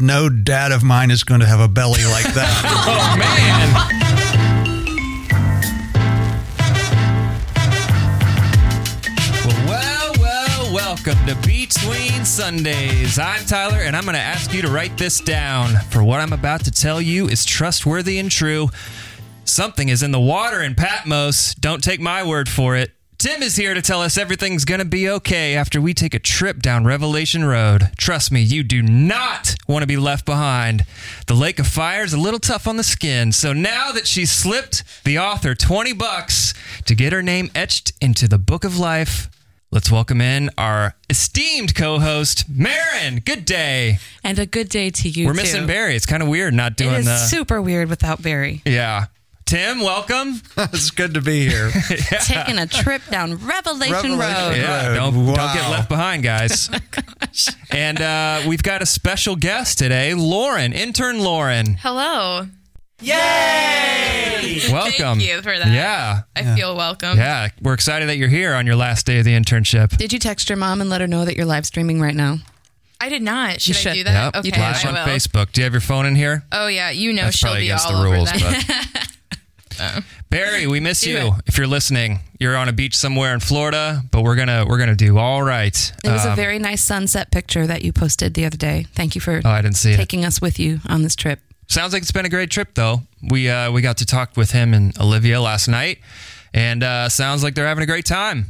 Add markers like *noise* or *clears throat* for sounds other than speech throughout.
no dad of mine is going to have a belly like that. *laughs* Oh man. Well, well, welcome to Between Sundays. I'm Tyler, and I'm going to ask you to write this down. For what I'm about to tell you is trustworthy and true. Something is in the water in Patmos. Don't take my word for it. Tim is here to tell us everything's going to be okay after we take a trip down Revelation Road. Trust me, you do not want to be left behind. The Lake of Fire is a little tough on the skin, so now that she's slipped the author 20 bucks to get her name etched into the book of life, let's welcome in our esteemed co-host, Marin. Good day. And a good day to you. We're too. missing Barry. It's kind of weird not doing is the super weird without Barry. Yeah. Tim, welcome. *laughs* it's good to be here. *laughs* Taking a trip down Revelation, Revelation Road. Yeah, Road. don't, don't get left behind, guys. *laughs* and uh, we've got a special guest today, Lauren, intern Lauren. Hello. Yay! Welcome. Thank you for that. Yeah, I feel welcome. yeah. We're excited that you're here on your last day of the internship. Did you text your mom and let her know that you're live streaming right now? I did not. Should, should. I do that? Yep. Okay, Flash I on will. Facebook. Do you have your phone in here? Oh yeah, you know That's she'll probably be against all the rules, over that. But Barry, we miss Do you. it. If you're listening, you're on a beach somewhere in Florida, but we're gonna we're gonna do all right. It was a Um, very nice sunset picture that you posted the other day. Thank you for Oh, I didn't see it. taking us with you on this trip. Sounds like it's been a great trip, though. We uh, we got to talk with him and Olivia last night, and uh, sounds like they're having a great time.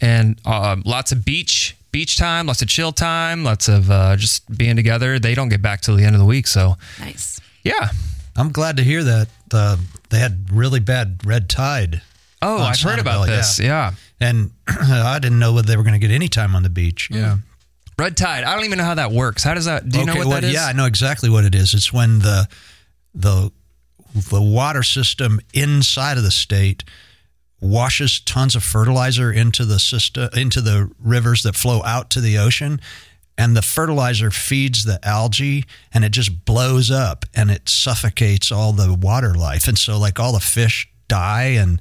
And uh, lots of beach beach time, lots of chill time, lots of uh, just being together. They don't get back till the end of the week, so Nice. yeah. I'm glad to hear that uh, they had really bad red tide. Oh, I've heard about Sanibel, this. Yeah. And *clears throat* I didn't know whether they were going to get any time on the beach. Yeah. red tide. I don't even know how that works. How does that? Do you know what well, that is? Yeah, I know exactly what it is. It's when the the the water system inside of the state washes tons of fertilizer into the system into the rivers that flow out to the ocean and the fertilizer feeds the algae and it just blows up and it suffocates all the water life and so like all the fish die and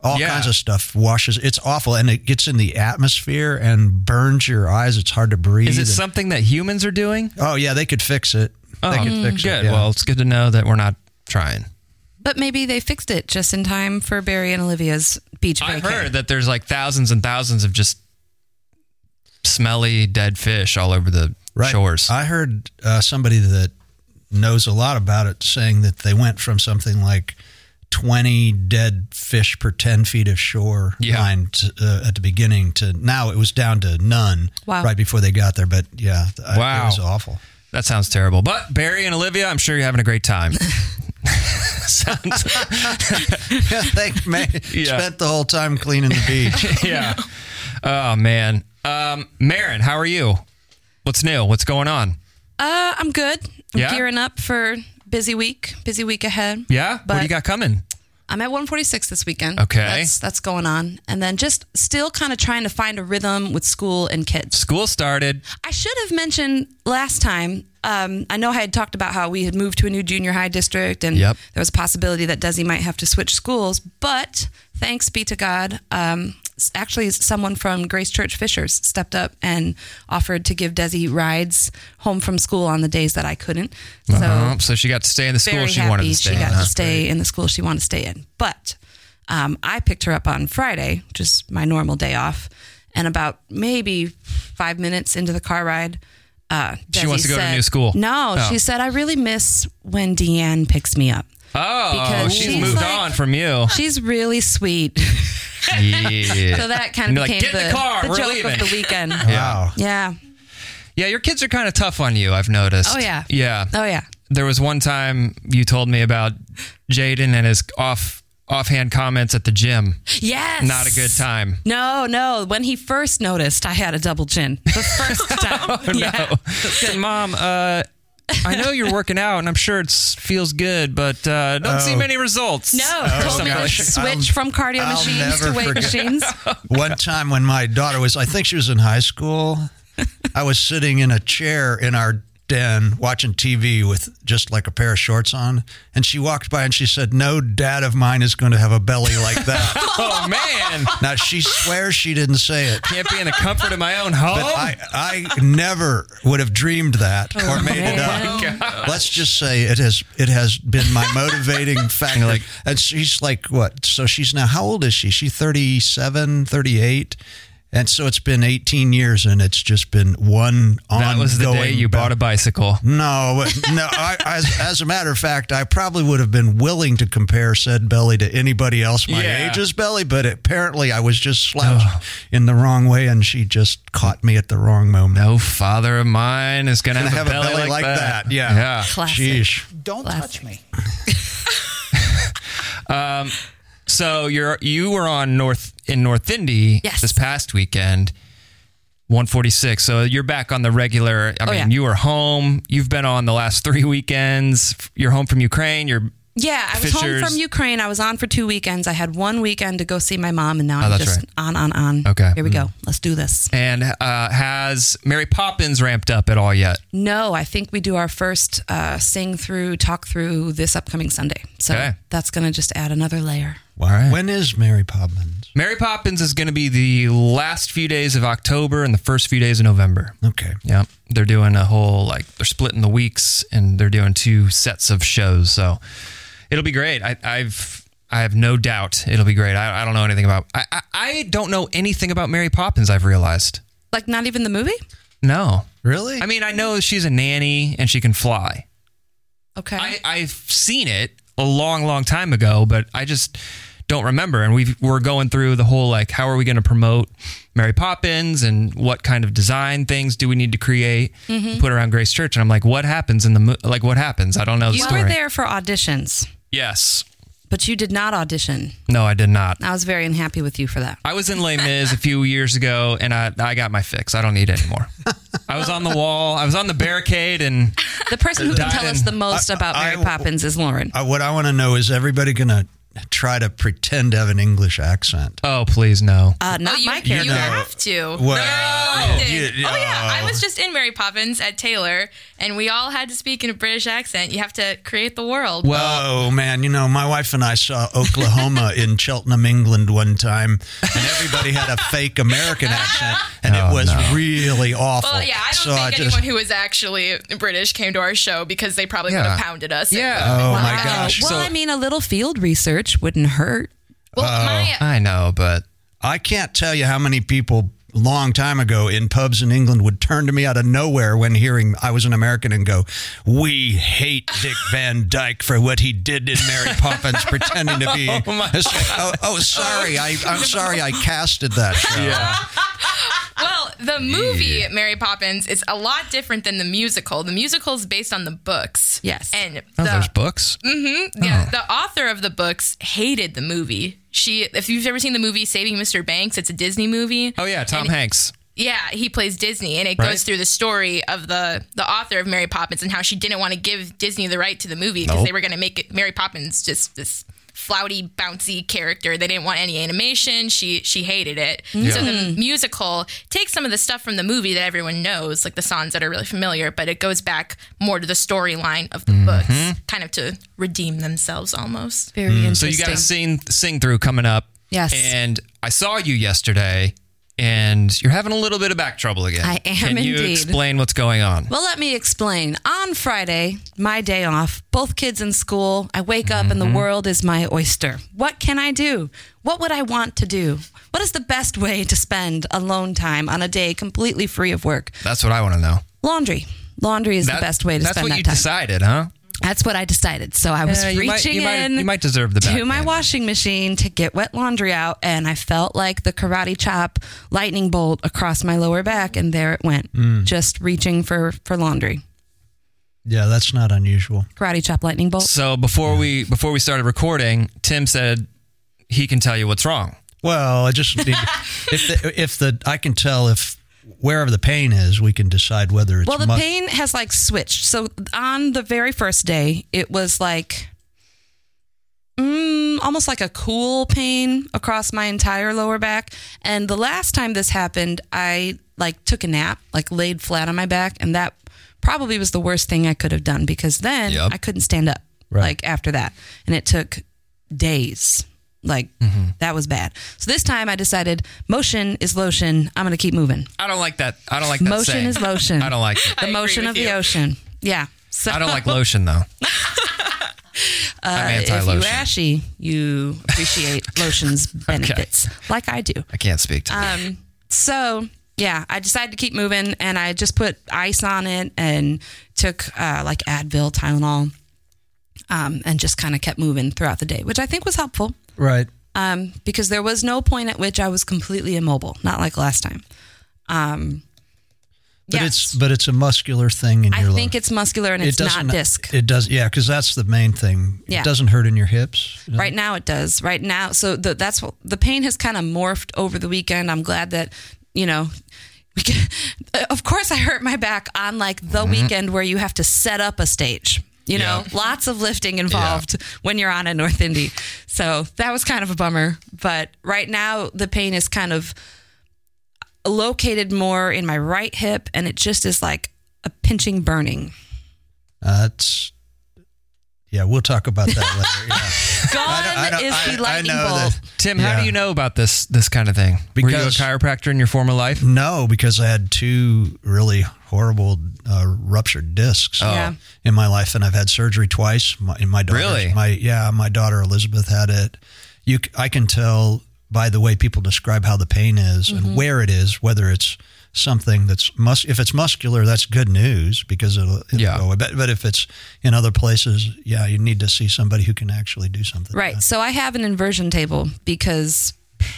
all Yeah. kinds of stuff washes it's awful and it gets in the atmosphere and burns your eyes it's hard to breathe Is it and- something that humans are doing? Oh yeah, they could fix it. Oh, they could oh, fix good. it. yeah. Well, it's good to know that we're not trying. But maybe they fixed it just in time for Barry and Olivia's beach I've heard that there's like thousands and thousands of just smelly dead fish all over the right. shores. I heard uh, somebody that knows a lot about it saying that they went from something like 20 dead fish per 10 feet of shore Yeah. line to, uh, at the beginning to now it was down to none Wow. right before they got there. But yeah, I- Wow. it was awful. that sounds terrible. But Barry and Olivia, I'm sure you're having a great time. *laughs* sounds, Yeah, *laughs* they man, Yeah. spent the whole time cleaning the beach. *laughs* yeah. Oh man. Um, Marin, how are you? What's new? What's going on? Uh, I'm good. I'm Yeah? gearing up for busy week, busy week ahead. Yeah. what do you got coming? I'm at 146 this weekend. Okay. That's that's going on. And then just still kind of trying to find a rhythm with school and kids. School started. I should have mentioned last time. Um, I know I had talked about how we had moved to a new junior high district, and Yep. there was a possibility that Desi might have to switch schools. But thanks be to God, um, actually, someone from Grace Church Fishers stepped up and offered to give Desi rides home from school on the days that I couldn't. So Uh, so she got to stay in the school she happy wanted to stay she got to stay in the school she wanted to stay in. But um, I picked her up on Friday, which is my normal day off, and about maybe five minutes into the car ride, uh, She wants to go to said- new school. No, Oh. she said I really miss when Deanne picks me up. Oh, Because she's, she's moved like- on from you. She's really sweet. *laughs* yeah. So that kind of you're like, became the car, we're joke leaving." of the weekend. *laughs* Wow. yeah. Yeah, your kids are kind of tough on you, I've noticed. Oh, yeah. Yeah. Oh yeah. There was one time you told me about Jaden and his off offhand comments at the gym. Yes. Not a good time. No, no. When he first noticed I had a double chin, the first *laughs* time. Oh, yeah. *laughs* no. Mom, uh, I know you're working out and I'm sure it feels good, but uh, don't see Oh. many results. No, told me to switch I'll- from cardio I'll machines to weight forget. machines. *laughs* One time when my daughter was, I think she was in high school, I was sitting in a chair in our den watching TV with just like a pair of shorts on, and she walked by and she said, "No dad of mine is going to have a belly like that." *laughs* Oh man, now she swears she didn't say it. can't be in the comfort of my own home. But I, I never would have dreamed that oh, or made it man. up. Oh, Let's just say it has it has been my motivating *laughs* factor. like- and she's like what? So she's now how old is she? She's 37, 38. And so it's been 18 years and it's just been one ongoing that was the day you bought a bicycle. no, no. I, as, as a matter of fact, I probably would have been willing to compare said belly to anybody else my Yeah. age's belly, but apparently I was just slouched in the wrong way, and she just caught me at the wrong moment. No father of mine is gonna Gonna have, have a belly like that. Yeah. Yeah. Classic. Sheesh. Don't touch me. *laughs* *laughs* Um, So you're you were on North in North Indy Yes. this past weekend. 146. So you're back on the regular. I Oh, mean, yeah. you were home. You've been on the last three weekends. You're home from Ukraine. You're Yeah, I was Fishers. home from Ukraine. I was on for two weekends. I had one weekend to go see my mom, and now Oh, I'm just right. on, on, on. Okay. Here we go. Let's do this. and uh, has Mary Poppins ramped up at all yet? No, I think we do our first uh, sing through, talk through this upcoming Sunday. So Okay. that's going to just add another layer. Wow. right. When is Mary Poppins? Mary Poppins is going to be the last few days of October and the first few days of November. Okay. Yeah, they're doing a whole like they're splitting the weeks and they're doing two sets of shows. So it'll be great. I, I've I have no doubt it'll be great. I, I don't know anything about I, I I don't know anything about Mary Poppins. I've realized Like, not even the movie? no. Really? I mean, I know she's a nanny and she can fly. Okay. I, I've seen it a long, long time ago, but I just don't remember. And we we're going through the whole like, how are we going to promote Mary Poppins and what kind of design things do we need to create, mm-hmm. put around Grace Church? And I'm like, what happens in the mo- like? What happens? I don't know the you story. were there for auditions, Yes. but you did not audition. No, I did not. I was very unhappy with you for that. I was in Les Mis a few years ago, and I I got my fix. I don't need it anymore. I was on the wall. I was on the barricade, and The person who can tell us the most about Mary I- Poppins is Lauren. What I want to know is everybody going to try to pretend to have an English accent? oh please no. Uh, not oh, you, my you character. have to. Well, I did. you- oh yeah, I was just in Mary Poppins at Taylor, and we all had to speak in a British accent. You have to create the world. Oh man, you know, my wife and I saw Oklahoma *laughs* in Cheltenham, England one time, and everybody had a fake American accent, and Oh, it was no. really awful. well, yeah, I don't so think I just, anyone who was actually British came to our show because they probably would have pounded us. Yeah. Oh my gosh! Well, So- I mean, a little field research wouldn't hurt. Well, oh, my I know, but I can't tell you how many people a long time ago in pubs in England would turn to me out of nowhere when hearing I was an American and go, "We hate Dick *laughs* Van Dyke for what he did in Mary *laughs* Poppins, pretending to be." Oh it's like, oh, oh, sorry, I, I'm *laughs* sorry, I casted that show. Well, the movie Mary Poppins is a lot different than the musical. The musical is based on the books. Yes. And oh, the, there's books. Mm-hmm. Yeah, the author of the books hated the movie. She, if you've ever seen the movie Saving Mr. Banks, it's a Disney movie. Oh yeah, Tom And- Hanks. Yeah, he plays Disney, and it Right. goes through the story of the the author of Mary Poppins and how she didn't want to give Disney the right to the movie because Nope. they were going to make it Mary Poppins just this flouty, bouncy character. They didn't want any animation. She she hated it. Mm-hmm. So the musical takes some of the stuff from the movie that everyone knows, like the songs that are really familiar, but it goes back more to the storyline of the books, mm-hmm. kind of to redeem themselves almost. Very So interesting. So you got a sing sing through coming up. Yes. And I saw you yesterday, and you're having a little bit of back trouble again. I am Can you explain what's going on? Well, let me explain. On Friday, my day off, both kids in school, I wake up and the mm-hmm. world is my oyster. What can I do? What would I want to do? What is the best way to spend alone time on a day completely free of work? That's what I want to know. Laundry. Laundry is That- the best way to spend that time. That's what you decided, huh? That's what I decided. So I was Yeah, you might- reaching you might- in you might deserve the back to my washing machine to get wet laundry out, and I felt like the karate chop lightning bolt across my lower back, and there it went, Mm. just reaching for for laundry. Yeah, that's not unusual. Karate chop lightning bolt. So before we before we started recording, Tim said he can tell you what's wrong. Well, I just need if the, if the I can tell if wherever the pain is, we can decide whether it's Well, the mu- pain has like switched. So on the very first day, it was like mm, almost like a cool pain across my entire lower back. And the last time this happened, I like took a nap, like laid flat on my back, and that probably was the worst thing I could have done because then Yep. I couldn't stand up Right. like after that. And it took days. Like Mm-hmm. that was bad. So this time I decided motion is lotion. I'm going to keep moving. I don't like that. I don't like that Motion saying. is lotion. *laughs* I don't like it. The agree motion with of the ocean. Yeah. So I don't like *laughs* lotion though. I'm Uh, if anti-lotion. you ashy, you appreciate *laughs* lotion's benefits, like I do. I can't speak to that. Um, so yeah, I decided to keep moving, and I just put ice on it and took uh, like Advil, Tylenol, um, and just kind of kept moving throughout the day, which I think was helpful Right. um, because there was no point at which I was completely immobile, not like last time. Um, But yes. it's but it's a muscular thing in I your think lower- it's muscular and it it's not disc. It does, yeah, because that's the main thing. Yeah. It doesn't hurt in your hips. Right now it does. Right now, so the, that's what the pain has kind of morphed over the weekend. I'm glad that you know. *laughs* Of course, I hurt my back on like the weekend where you have to set up a stage. You know, Yeah. lots of lifting involved when you're on a North Indy. So that was kind of a bummer. But right now, the pain is kind of located more in my right hip, and it just is like a pinching, burning. That's yeah. We'll talk about that later. Yeah. *laughs* Gone I don't- is I- the I lightning know bolt. that- Tim, how do you know about this this kind of thing? Because, Were you a chiropractor in your former life? No, because I had two really horrible uh, ruptured discs Yeah. in my life, and I've had surgery twice. My, in my daughter, Really? my yeah, my daughter Elizabeth had it. You, c- I can tell by the way people describe how the pain is Mm-hmm. and where it is, whether it's something that's mus. If it's muscular, that's good news because it'll, it'll Yeah. go away. But, but if it's in other places, yeah, you need to see somebody who can actually do something. Right. So I have an inversion table because,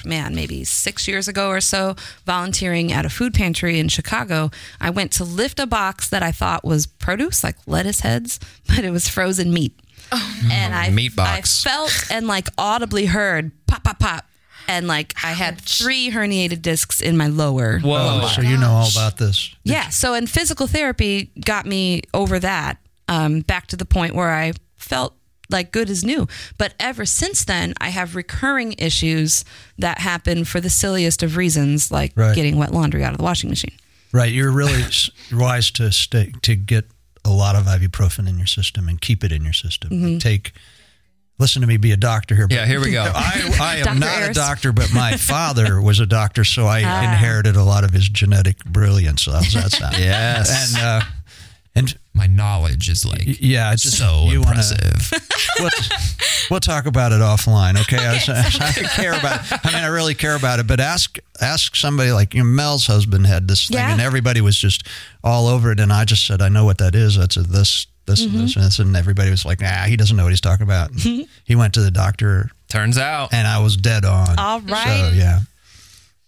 man, maybe six years ago or so, volunteering at a food pantry in Chicago, I went to lift a box that I thought was produce, like lettuce heads, *laughs* but it was frozen meat. Oh. and I, Meat box. I felt and like audibly heard pop, pop, pop. And like I had three herniated discs in my lower. Whoa. Oh, so you know all about this. Yeah. So, and physical therapy got me over that, um, back to the point where I felt like good as new. But ever since then, I have recurring issues that happen for the silliest of reasons, like Right. getting wet laundry out of the washing machine. Right, you're really *laughs* wise to stay to get a lot of ibuprofen in your system and keep it in your system. Mm-hmm. Take, listen to me, be a doctor here. Yeah, here we go. *laughs* I, I am Dr. not a doctor, but my *laughs* father was a doctor, so I Ah. inherited a lot of his genetic brilliance. So how's that *laughs* sound? Yes. and uh, and My knowledge is like yeah, it's just so you wanna- impressive. we'll, we'll talk about it offline, okay? I, I care about. I mean, I really care about it. But ask ask somebody like you know, Mel's husband had this thing, Yeah. and everybody was just all over it. And I just said, I know what that is. That's a this this Mm-hmm. and this and this, and everybody was like, Nah, he doesn't know what he's talking about. He went to the doctor, Turns out. and I was dead on. All right. So yeah,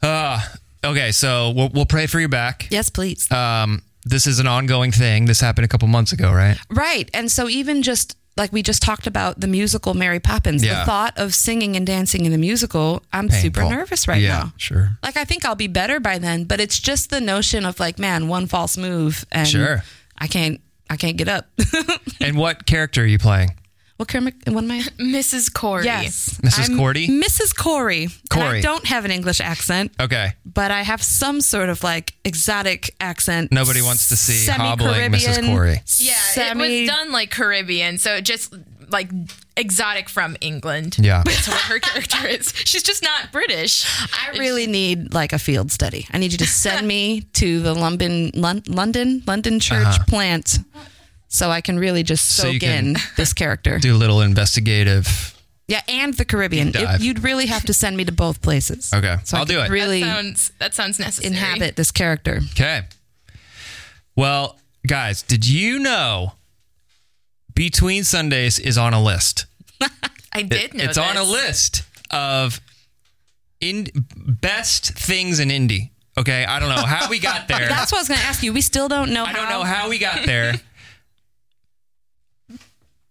Uh, okay, so we'll, we'll pray for your back. Yes, please. Um, this is an ongoing thing. This happened a couple months ago, right? Right. And so even just like we just talked about the musical Mary Poppins, Yeah. the thought of singing and dancing in the musical, I'm super nervous right Yeah. now. sure. Like I think I'll be better by then, but it's just the notion of like, man, one false move and Sure. I can't I can't get up. *laughs* And what character are you playing? what Kermit what am I? *laughs* Mrs. Corry. Yes. Mrs. I'm Cordy? Mrs. Corry. And Corry. I don't have an English accent, Okay. but I have some sort of like exotic accent. Nobody wants to see hobbling Mrs. Semi-Caribbean, Corry. Yeah, Semi- it was done like Caribbean, so it just like exotic from England. Yeah. *laughs* That's what her character is. She's just not British. I really need like a field study. I need you to send me *laughs* to the London Lon- London London church plant so I can really just Uh-huh. So you soak can in this character. Do a little investigative. Yeah, and the Caribbean. It- you'd really have to send me to both places. Okay, so I I'll do it. Really that sounds that sounds necessary. inhabit this character. Okay. Well, guys, did you know Between Sundays is on a list? *laughs* I did know it's on a list of in best things in Indy. Okay, I don't know how we got *laughs* there. That's what I was going to ask you. We still don't know. I don't know how we got there. *laughs*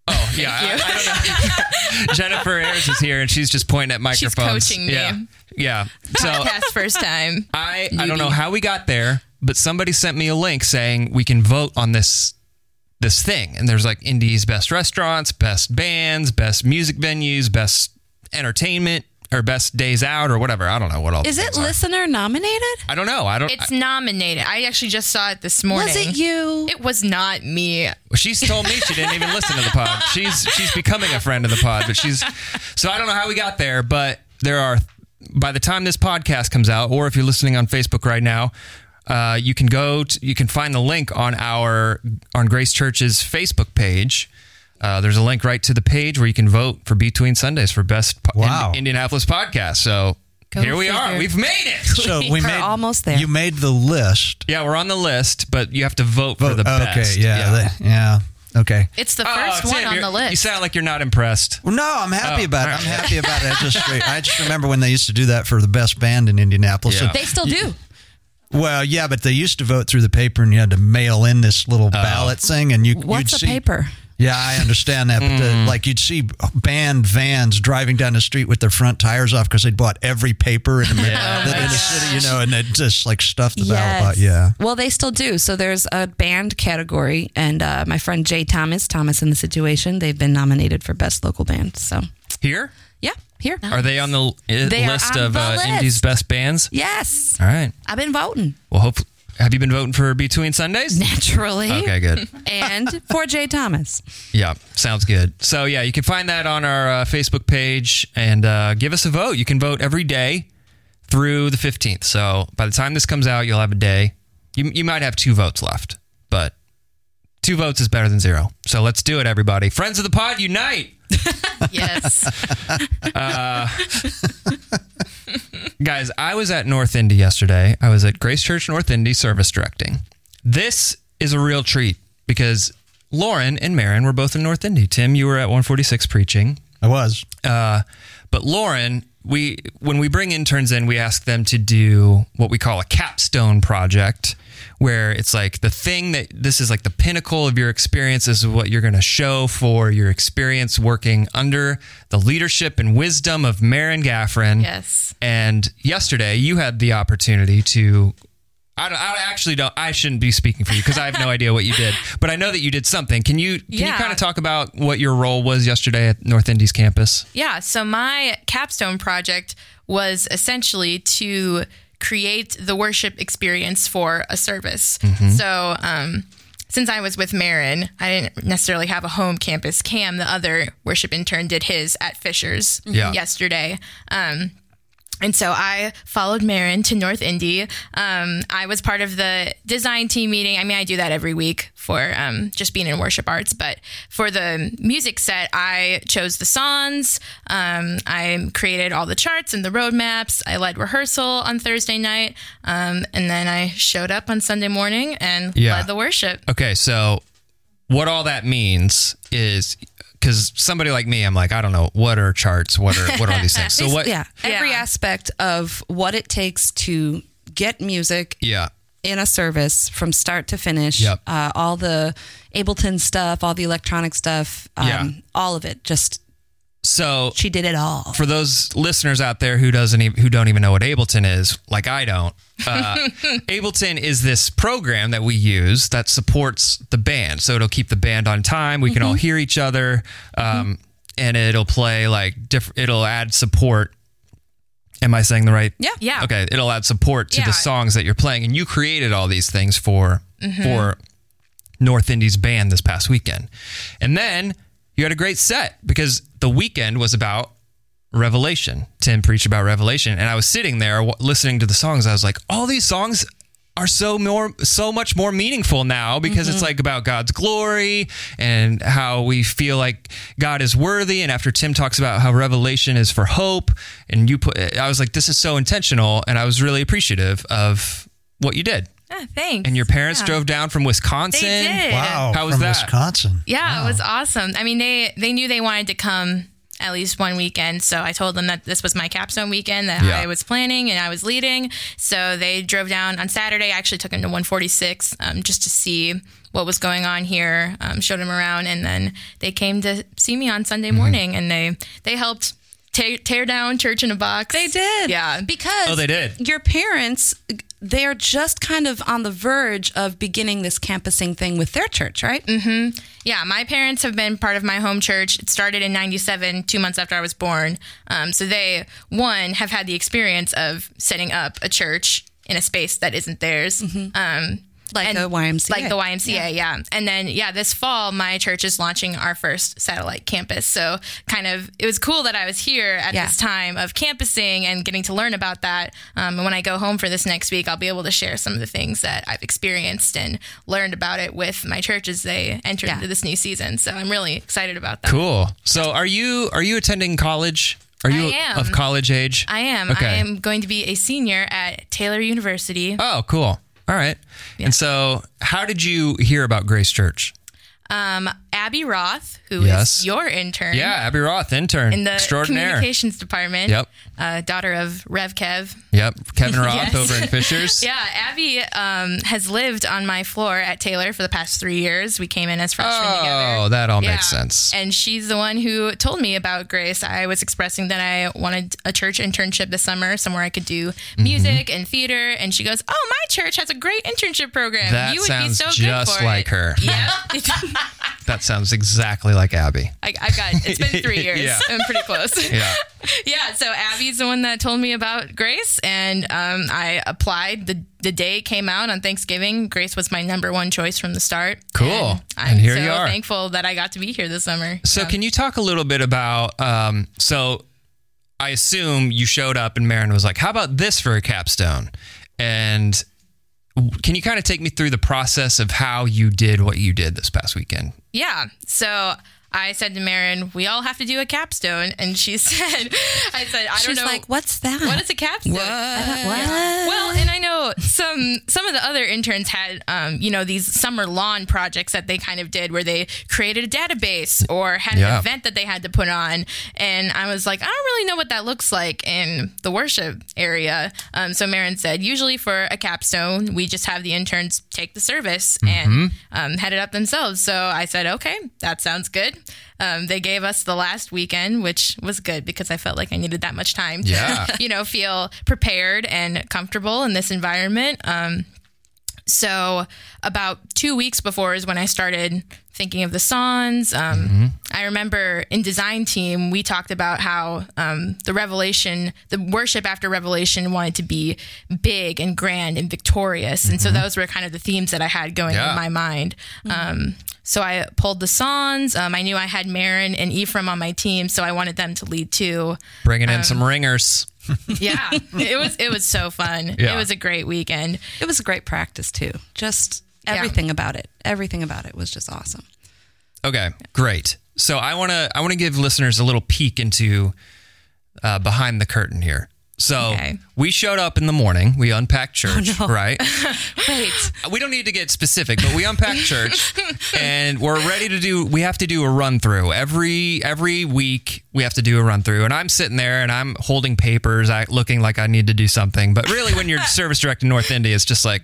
Oh yeah, I, I don't know. Jennifer Ayers is here, and she's just pointing at microphones. She's coaching me. Yeah, yeah. So Podcast first time. I I don't know how we got there, but somebody sent me a link saying we can vote on this this thing, and there's like Indy's best restaurants, best bands, best music venues, best entertainment, or best days out or whatever. I don't know what all. Is it things are. listener nominated? I don't know. I don't. It's nominated. I actually just saw it this morning. Was it you? It was not me. Well, she's told me she didn't even *laughs* listen to the pod. She's she's becoming a friend of the pod, but she's so I don't know how we got there, but there are by the time this podcast comes out, or if you're listening on Facebook right now, uh, you can go to, you can find the link on our on Grace Church's Facebook page. Uh, there's a link right to the page where you can vote for Between Sundays for best po- Wow. Ind- Indianapolis podcast. So Go here we are. figure. We've made it. *laughs* So we We're made almost there. You made the list. Yeah, we're on the list, but you have to vote, for the okay, best. yeah, the- yeah. Okay. It's the Oh, first Tim, one on the list. You sound like you're not impressed. Well, no, I'm happy Oh, about it. all I'm right. happy about it. I just *laughs* I just remember when they used to do that for the best band in Indianapolis. Yeah. They still do. Well, yeah, but they used to vote through the paper, and you had to mail in this little ballot thing, and you What's you'd a see, paper? Yeah, I understand that, but Hmm. the, like you'd see band vans driving down the street with their front tires off because they'd bought every paper in the, that in the city, you know, and they just like stuffed the ballot. box. Yeah. Well, they still do. So there's a band category, and uh, my friend Jay Thomas, Thomas in the Situation, they've been nominated for best local band. So Here? Here. Are they on the They list on of the uh, list. Indy's best bands? Yes, All right. I've been voting Well, hope. Have you been voting for Between Sundays? naturally. Okay, good. *laughs* And for Jay Thomas. Yeah, sounds good. So yeah, you can find that on our uh, Facebook page and uh, give us a vote. You can vote every day through the 15th. So by the time this comes out, you'll have a day. You, you might have two votes left, two votes is better than zero. So let's do it, everybody. Friends of the pod, unite! *laughs* yes. *laughs* Guys, I was at North Indy yesterday. I was at Grace Church North Indy service directing. This is a real treat because Lauren and Marin were both in North Indy. Tim, you were at 146 preaching. I was. Uh, but Lauren, we when we bring interns in, we ask them to do what we call a capstone project, where it's like the thing that this is like the pinnacle of your experience. This is what you're going to show for your experience working under the leadership and wisdom of Marin Gaffrin. Yes. And yesterday, you had the opportunity to. I, don't- I actually don't. I shouldn't be speaking for you because I have no *laughs* idea what you did. But I know that you did something. Can you can you kind of talk about what your role was yesterday at North Indy's campus? Yeah. So my capstone project was essentially to create the worship experience for a service. So, um, since I was with Marin, I didn't necessarily have a home campus. Cam, the other worship intern, did his at Fishers Yeah. yesterday. Um, and so I followed Marin to North Indy. Um, I was part of the design team meeting. I mean, I do that every week for um, just being in worship arts. But for the music set, I chose the songs. Um, I created all the charts and the roadmaps. I led rehearsal on Thursday night. Um, and then I showed up on Sunday morning and Yeah. led the worship. Okay, so what all that means is because somebody like me, I'm like, I don't know what are charts, what are what are these things. So *laughs* what? yeah, every Yeah. aspect of what it takes to get music yeah, in a service from start to finish. Yep. Uh, all the Ableton stuff, all the electronic stuff, um, Yeah. all of it. Just So she did it all. for those listeners out there who doesn't even, who don't even know what Ableton is, like I don't, uh, *laughs* Ableton is this program that we use that supports the band. So it'll keep the band on time. We can all hear each other, um, and it'll play like different. It'll add support. Am I saying the right? Yeah. Yeah. Okay, it'll add support to Yeah. the songs that you're playing, and you created all these things for for North Indy's band this past weekend, and then you had a great set because the weekend was about Revelation. Tim preached about Revelation, and I was sitting there w- listening to the songs. I was like, all these songs are so more so much more meaningful now because it's mm-hmm. like about God's glory and how we feel like God is worthy and after Tim talks about how revelation is for hope and you put I was like this is so intentional and I was really appreciative of what you did Ah, thanks. and your parents Yeah. drove down from Wisconsin They did. Wow. How was from that? Wisconsin. Yeah, it was awesome. I mean, they they knew they wanted to come at least one weekend, so I told them that this was my capstone weekend that Yeah. I was planning and I was leading. So they drove down on Saturday. I actually took them to 146 um, just to see what was going on here. Um, showed them around, and then they came to see me on Sunday Mm-hmm. morning, and they they helped. Tear, tear down church in a box. They did. Yeah. Because Oh, they did? Your parents they're just kind of on the verge of beginning this campusing thing with their church, right? Mm-hmm. Yeah, my parents have been part of my home church. It started in 97, two months after I was born. Um, so they, one, have had the experience of setting up a church in a space that isn't theirs. Um, Like and- a YMCA. Like the YMCA, yeah. And then, yeah, this fall, my church is launching our first satellite campus. So, kind of, it was cool that I was here at Yeah. this time of campusing and getting to learn about that. Um, and when I go home for this next week, I'll be able to share some of the things that I've experienced and learned about it with my church as they enter Yeah. into this new season. So, I'm really excited about that. Cool. So are you are you attending college? Are you I am. of college age? I am. Okay. I am going to be a senior at Taylor University. Oh, cool. All right. And so, how did you hear about Grace Church? Um, Abby Roth, who is Yes. your intern. Yeah, Abby Roth, intern, In the communications department. Yep. Uh, daughter of Rev Kev. Yep, Kevin *laughs* Roth Yes. over in Fishers. *laughs* Yeah, Abby um, has lived on my floor at Taylor for the past three years. We came in as freshmen Oh, together. Oh, that all Yeah. makes sense. And she's the one who told me about Grace. I was expressing that I wanted a church internship this summer, somewhere I could do Mm-hmm. music and theater. And she goes, "Oh, my church has a great internship program. That you would be so just good for like it." her. Yeah, *laughs* That sounds exactly like Abby. I, I got. It's been three *laughs* years. Yeah. I'm pretty close. *laughs* Yeah. *laughs* yeah, so Abby's the one that told me about Grace, and um, I applied the the day it came out on Thanksgiving. Grace was my number one choice from the start. Cool. and, I'm And here so you are. thankful that I got to be here this summer. So, can you talk a little bit about? Um, so, I assume you showed up and Marin was like, "How about this for a capstone?" And can you kind of take me through the process of how you did what you did this past weekend? Yeah. So I said to Marin, "We all have to do a capstone," and she *laughs* said, "I said I don't know like, what's that? what is a capstone." What? Well, and I know some some of the other interns had, um, you know, these summer lawn projects that they kind of did where they created a database or had Yeah. an event that they had to put on, and I was like, I don't really know what that looks like in the worship area. Um, so Marin said, usually for a capstone, we just have the interns take the service and um, head it up themselves. So I said, okay, that sounds good. Um, they gave us the last weekend, which was good because I felt like I needed that much time to, Yeah. *laughs* you know, feel prepared and comfortable in this environment. Um, so about two weeks before is when I started thinking of the songs. Um, I remember in design team we talked about how um, the revelation, the worship after revelation, wanted to be big and grand and victorious, and so those were kind of the themes that I had going Yeah. in my mind. Um, so I pulled the Sons. Um, I knew I had Marin and Ephraim on my team, so I wanted them to lead too. Bringing in Um, some ringers. *laughs* Yeah, it was it was so fun. Yeah. It was a great weekend. It was a great practice too. Just everything about it. Everything about it was just awesome. Okay, great. So I want to I want to give listeners a little peek into uh, behind the curtain here. So Okay. we showed up in the morning. We unpacked oh, church, right? *laughs* Wait. we don't need to get specific, but we unpacked church, *laughs* and we're ready to do. We have to do a run through every every week. We have to do a run through, and I'm sitting there and I'm holding papers, I, looking like I need to do something. But really, when you're *laughs* service director in North Indy, it's just like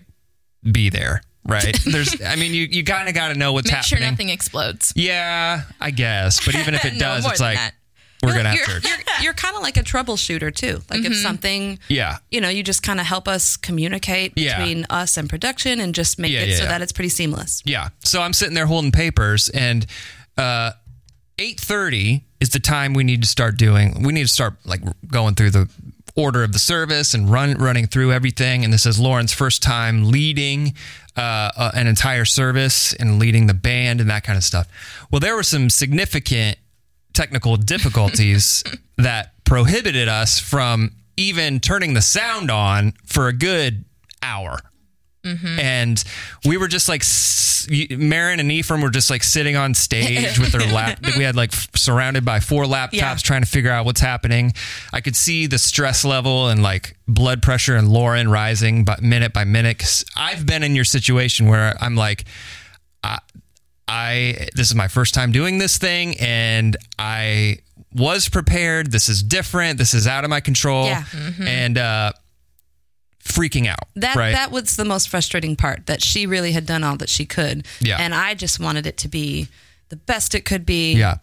be there, right? There's, I mean, you you kind of got to know what's happening. Make sure nothing explodes. Yeah, I guess. But even if it No, does, it's like that. We're gonna have you're, church. You're, you're kind of like a troubleshooter too. Like if something, Yeah. you know, you just kind of help us communicate Yeah. between us and production and just make Yeah, it yeah, so yeah. that it's pretty seamless. Yeah. So I'm sitting there holding papers, and uh, eight thirty is the time we need to start doing. We need to start like going through the order of the service and run running through everything. And this is Lauren's first time leading uh, uh, an entire service and leading the band and that kind of stuff. Well, there were some significant technical difficulties *laughs* that prohibited us from even turning the sound on for a good hour. Mm-hmm. And we were just like, Marin and Ephraim were just like sitting on stage with their lap. *laughs* We had like surrounded by four laptops Yeah. trying to figure out what's happening. I could see the stress level and like blood pressure and Lauren rising but minute by minute. 'Cause I've been in your situation where I'm like, I this is my first time doing this thing and I was prepared. This is different. This is out of my control. Yeah. And uh freaking out. That right? that was the most frustrating part that she really had done all that she could. Yeah. And I just wanted it to be the best it could be. Yeah.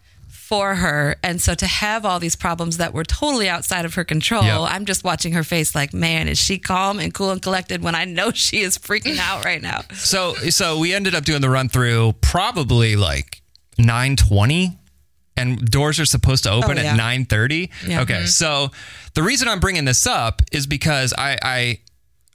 For her. And so to have all these problems that were totally outside of her control, Yep. I'm just watching her face like, man, is she calm and cool and collected when I know *laughs* she is freaking out right now? So so we ended up doing the run through probably like nine twenty, and doors are supposed to open Oh, yeah. at nine thirty. Yeah. Okay, so the reason I'm bringing this up is because I I,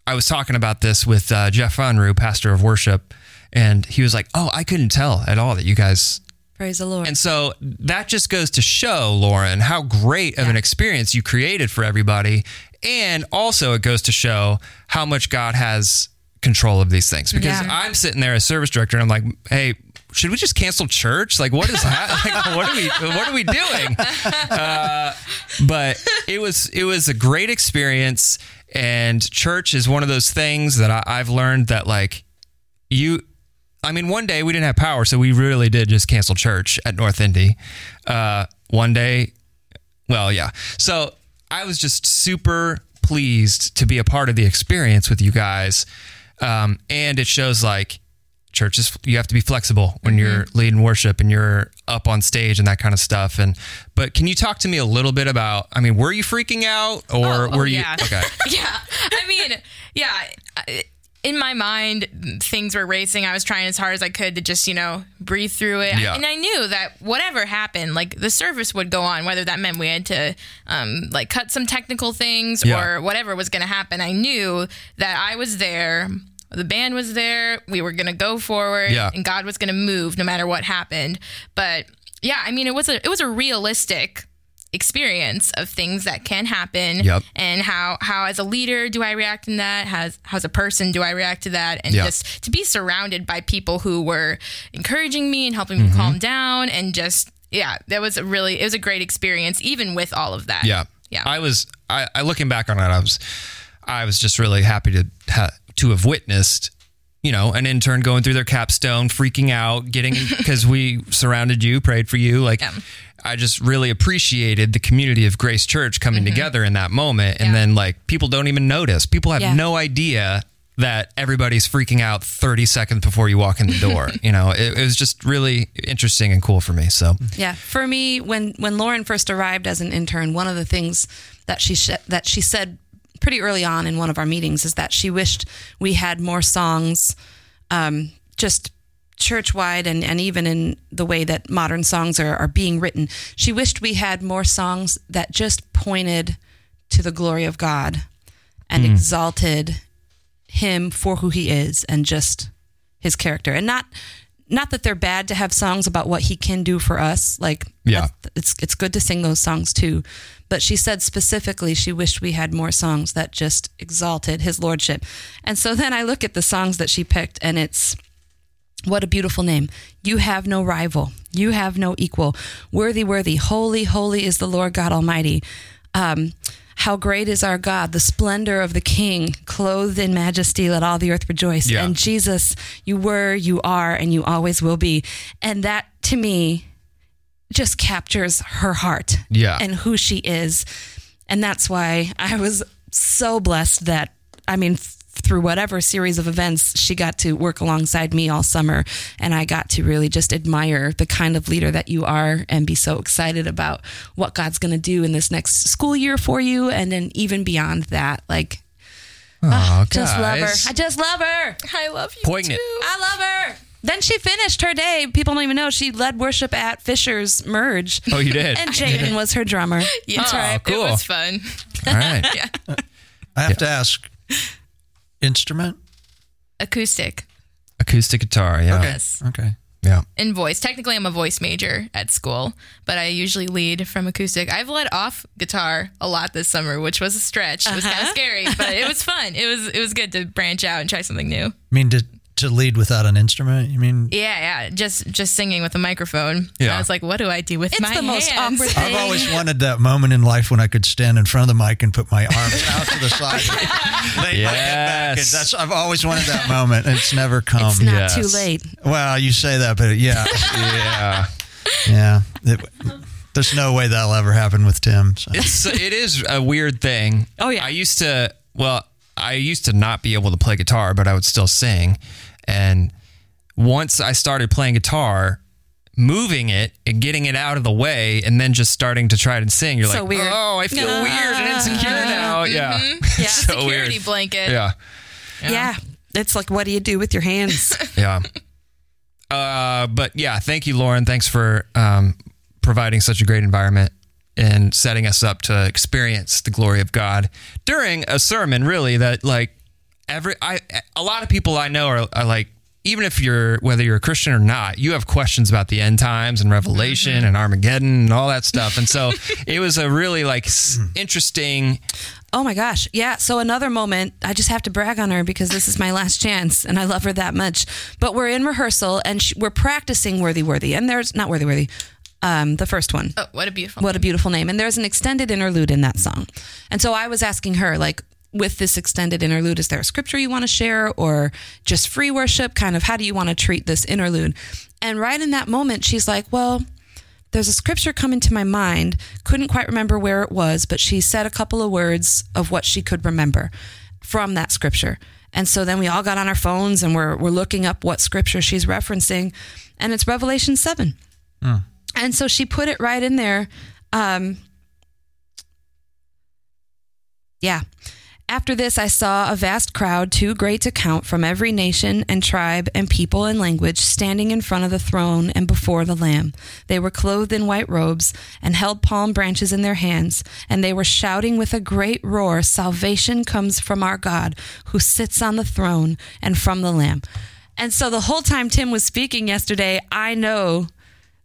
I was talking about this with uh, Jeff Unruh, pastor of worship, and he was like, "Oh, I couldn't tell at all that you guys." Praise the Lord. And so that just goes to show, Lauren, how great of an experience you created for everybody. And also, it goes to show how much God has control of these things. Because Yeah. I'm sitting there as service director and I'm like, hey, should we just cancel church? Like, what is that? like, *laughs* what are we, what are we doing? Uh, but it was, it was a great experience. And church is one of those things that I, I've learned that like you, I mean, one day we didn't have power, so we really did just cancel church at North Indy. Uh, one day, well, yeah. So I was just super pleased to be a part of the experience with you guys. Um, and it shows like church is, you have to be flexible when you're leading worship and you're up on stage and that kind of stuff. And, but can you talk to me a little bit about, I mean, were you freaking out or Oh, were you, yeah. okay. *laughs* yeah. I mean, yeah. I- In my mind, things were racing. I was trying as hard as I could to just, you know, breathe through it. Yeah. And I knew that whatever happened, like the service would go on, whether that meant we had to, um, like, cut some technical things Yeah. or whatever was going to happen. I knew that I was there. The band was there. We were going to go forward, Yeah. and God was going to move no matter what happened. But yeah, I mean, it was a it was a realistic experience of things that can happen Yep. and how how as a leader do I react in that how as a person do I react to that and Yeah. just to be surrounded by people who were encouraging me and helping Mm-hmm. me calm down and just yeah that was a really it was a great experience even with all of that Yeah. yeah I was I, I looking back on it, I was I was just really happy to ha, to have witnessed, you know, an intern going through their capstone, freaking out, getting because *laughs* we surrounded you, prayed for you. Like Yeah. I just really appreciated the community of Grace Church coming together in that moment. And Mm-hmm. Then like people don't even notice. People have Yeah. no idea that everybody's freaking out 30 seconds before you walk in the door. *laughs* you know, it, it was just really interesting and cool for me. So Yeah, for me, when when Lauren first arrived as an intern, one of the things that she sh- that she said pretty early on in one of our meetings is that she wished we had more songs, um, just church wide and, and even in the way that modern songs are, are being written. She wished we had more songs that just pointed to the glory of God and exalted him for who he is and just his character and not not that they're bad to have songs about what he can do for us like Yeah. it's it's good to sing those songs too but she said specifically she wished we had more songs that just exalted his lordship and so then i look at the songs that she picked and it's what a beautiful name. You have no rival. You have no equal. Worthy, worthy, holy, holy is the Lord God Almighty. Um, how great is our God, the splendor of the King, clothed in majesty, let all the earth rejoice. Yeah. And Jesus, you were, you are, and you always will be. And that to me just captures her heart Yeah. and who she is. And that's why I was so blessed that, I mean, through whatever series of events, she got to work alongside me all summer. And I got to really just admire the kind of leader that you are and be so excited about what God's going to do in this next school year for you. And then even beyond that, like, oh, just love her. I just love her. I love you Poignant. too. I love her. Then she finished her day. People don't even know she led worship at Fishers Merge. Oh, you did. And Jaden was her drummer. *laughs* yeah That's right. Oh, it Cool. was fun All right. *laughs* yeah I have to ask instrument? acoustic Acoustic guitar. Yeah. yes Okay. Yeah. in voice. Technically, I'm a voice major at school, but I usually lead from acoustic. I've led off guitar a lot this summer, which was a stretch. It was kind of uh-huh. scary, but it was fun. It was it was good to branch out and try something new. I mean, to, to lead without an instrument, you mean? Yeah, yeah, just just singing with a microphone. Yeah. I was like, what do I do with It's my the most hands? awkward *laughs* I've always wanted that moment in life when I could stand in front of the mic and put my arms *laughs* out to the side. Lay my head back, and Yes. that's I've always wanted that moment. It's never come. It's not Yes. too late. well, you say that, but yeah, *laughs* Yeah. yeah. It- there's no way that'll ever happen with Tim. So. it's it is a weird thing. Oh, yeah. I used to well, I used to not be able to play guitar, but I would still sing. And once I started playing guitar, moving it and getting it out of the way and then just starting to try to sing. You're So like, weird. oh, I feel weird and insecure now. Yeah. *laughs* Yeah. so Security weird. blanket. Yeah. yeah. It's like, what do you do with your hands? *laughs* Yeah. Uh, but yeah, thank you, Lauren. Thanks for um, providing such a great environment and setting us up to experience the glory of God during a sermon. Really, that like every I a lot of people I know are, are like. Even if you're whether you're a Christian or not, you have questions about the end times and Revelation and Armageddon and all that stuff. And so *laughs* it was a really like s- interesting. Oh my gosh. Yeah. So another moment, I just have to brag on her because this is my last chance and I love her that much. But we're in rehearsal and sh we're practicing Worthy Worthy. And there's not Worthy Worthy, um, the first one. Oh, what a beautiful. What a beautiful name. And there's an extended interlude in that song. And so I was asking her, like, with this extended interlude, is there a scripture you want to share or just free worship? Kind of how do you want to treat this interlude? And right in that moment, she's like, well, there's a scripture coming to my mind. Couldn't quite remember where it was, but she said a couple of words of what she could remember from that scripture. And so then we all got on our phones and we're, we're looking up what scripture she's referencing. And it's Revelation 7. And so she put it right in there. Um, yeah. After this, I saw a vast crowd, too great to count, from every nation and tribe and people and language, standing in front of the throne and before the Lamb. They were clothed in white robes and held palm branches in their hands, and they were shouting with a great roar Salvation comes from our God, who sits on the throne, and from the Lamb. And so the whole time Tim was speaking yesterday, I know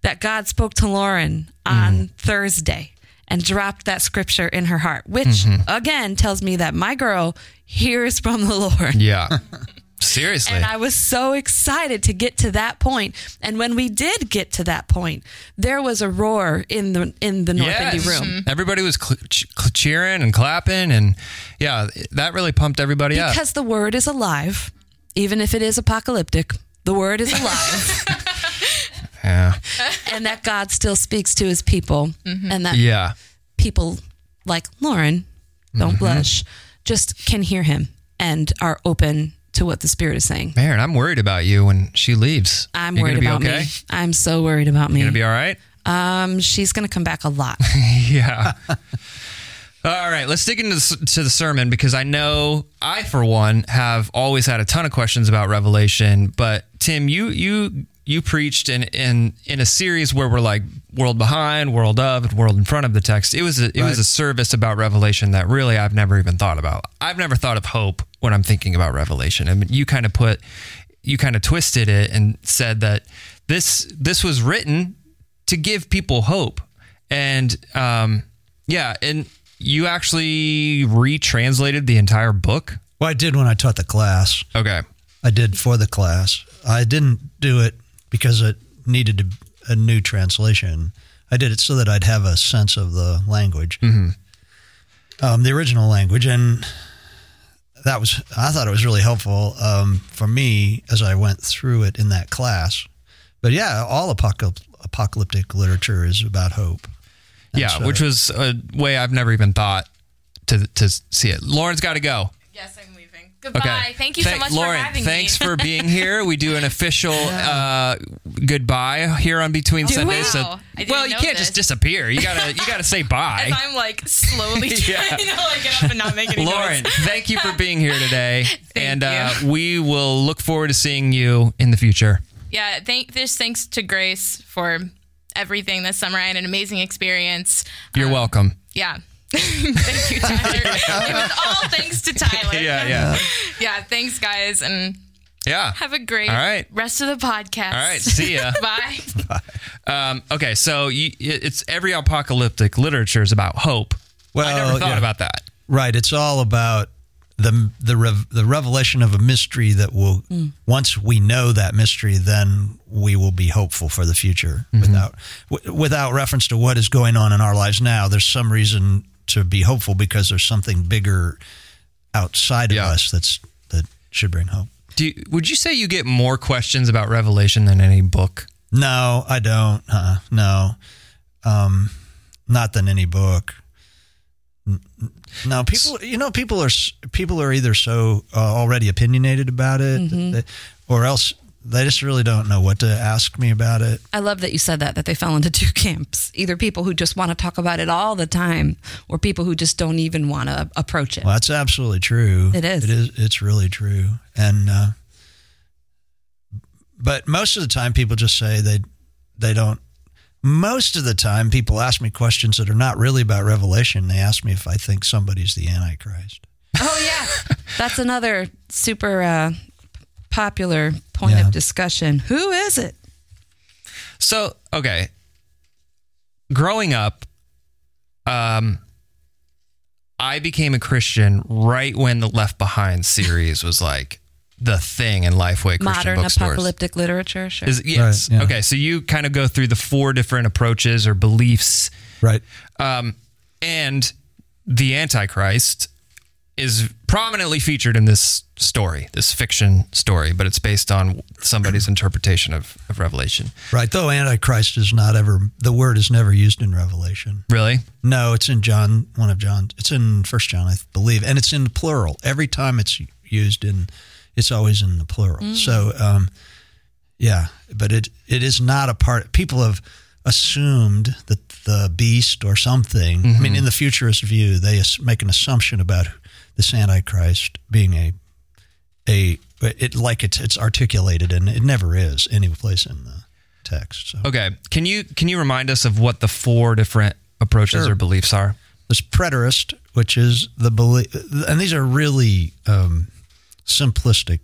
that God spoke to Lauren on mm. Thursday and dropped that scripture in her heart, which mm-hmm. again tells me that my girl hears from the Lord. Yeah. *laughs* Seriously. And I was so excited to get to that point. And when we did get to that point, there was a roar in the in the North Yes. Indy room. Mm-hmm. Everybody was cl- cl- cheering and clapping, and yeah, that really pumped everybody up. Because the word is alive, even if it is apocalyptic. The word is alive, *laughs* *laughs* Yeah, and that God still speaks to his people, and that yeah, people like Lauren, don't Mm-hmm. blush, just can hear him and are open to what the Spirit is saying. Man, I'm worried about you when she leaves. I'm You worried gonna about okay? me. I'm so worried about me. You gonna be all right? um, she's gonna come back a lot. *laughs* Yeah. All right, let's dig into the, to the sermon because I know I, for one, have always had a ton of questions about Revelation. But Tim, you you you preached in in in a series where we're like world behind, world of, and world in front of the text. It was a, it was a service about Revelation that really I've never even thought about. I've never thought of hope when I'm thinking about Revelation. I mean, you kind of put you kind of twisted it and said that this this was written to give people hope and um yeah and you actually retranslated the entire book Well, I did when I taught the class. okay I did for the class. I didn't do it because it needed to, a new translation. I did it so that I'd have a sense of the language, um, the original language, and that was. I thought it was really helpful um, for me as I went through it in that class. But yeah, all apocal- apocalyptic literature is about hope. And yeah so- which was a way i've never even thought to to see it lauren's got to go Yes, I'm leaving. Goodbye. okay Thank you so much lauren for having thanks me. for being here we do an official uh goodbye here on between sundays? Wow, I didn't well you can't this. just disappear you gotta you gotta say *laughs* bye As I'm like slowly *laughs* Yeah. trying to like get up and not make any Lauren, noise. thank you for *laughs* being here today. and uh, we will look forward to seeing you in the future. Yeah, thank this thanks to Grace for everything this summer. I had an amazing experience. You're Um, welcome. Yeah. *laughs* Thank you, Tyler. *laughs* It was all thanks to Tyler. Yeah, yeah. Yeah, thanks guys and Yeah. have a great All right. rest of the podcast. All right. See ya. *laughs* Bye. Um, okay. So you, it's every apocalyptic literature is about hope. Well, I never thought yeah. about that. Right. It's all about the the rev, the revelation of a mystery that will once we know that mystery, then we will be hopeful for the future. Without w- without reference to what is going on in our lives now, there's some reason to be hopeful because there's something bigger outside of Yeah. us that's that should bring hope. Do you, would you say you get more questions about Revelation than any book? No, I don't. Uh, no, um, not than any book. N- n- No, people. You know, people are people are either so uh, already opinionated about it, that- or else they just really don't know what to ask me about it. I love that you said that, that they fell into *laughs* two camps either people who just want to talk about it all the time or people who just don't even want to approach it. Well, that's absolutely true. It is. It is. It's really true. And, uh, but most of the time, people just say they they don't. Most of the time, people ask me questions that are not really about Revelation. They ask me if I think somebody's the Antichrist. Oh, yeah. That's another super uh, popular point Yeah. of discussion. Who is it? So, okay. Growing up, um, I became a Christian right when the Left Behind series was like the thing in Lifeway Christian Modern bookstores. apocalyptic literature. Sure. Is, yes. Right, yeah. Okay. So you kind of go through the four different approaches or beliefs, Right. um, and the Antichrist is prominently featured in this story, this fiction story, but it's based on somebody's interpretation of, of Revelation. Right. Though Antichrist is not ever the word is never used in Revelation. Really? No, it's in John, one of John's. It's in First John, I believe, and it's in the plural. Every time it's used in, it's always in the plural. So, um, yeah, but it it is not a part. People have assumed that the beast or something. I mean, in the futurist view, they make an assumption about this Antichrist being a a it like it's it's articulated, and it never is any place in the text. So. Okay. Can you can you remind us of what the four different approaches Sure. or beliefs are? There's preterist, which is the belief, and these are really um, simplistic.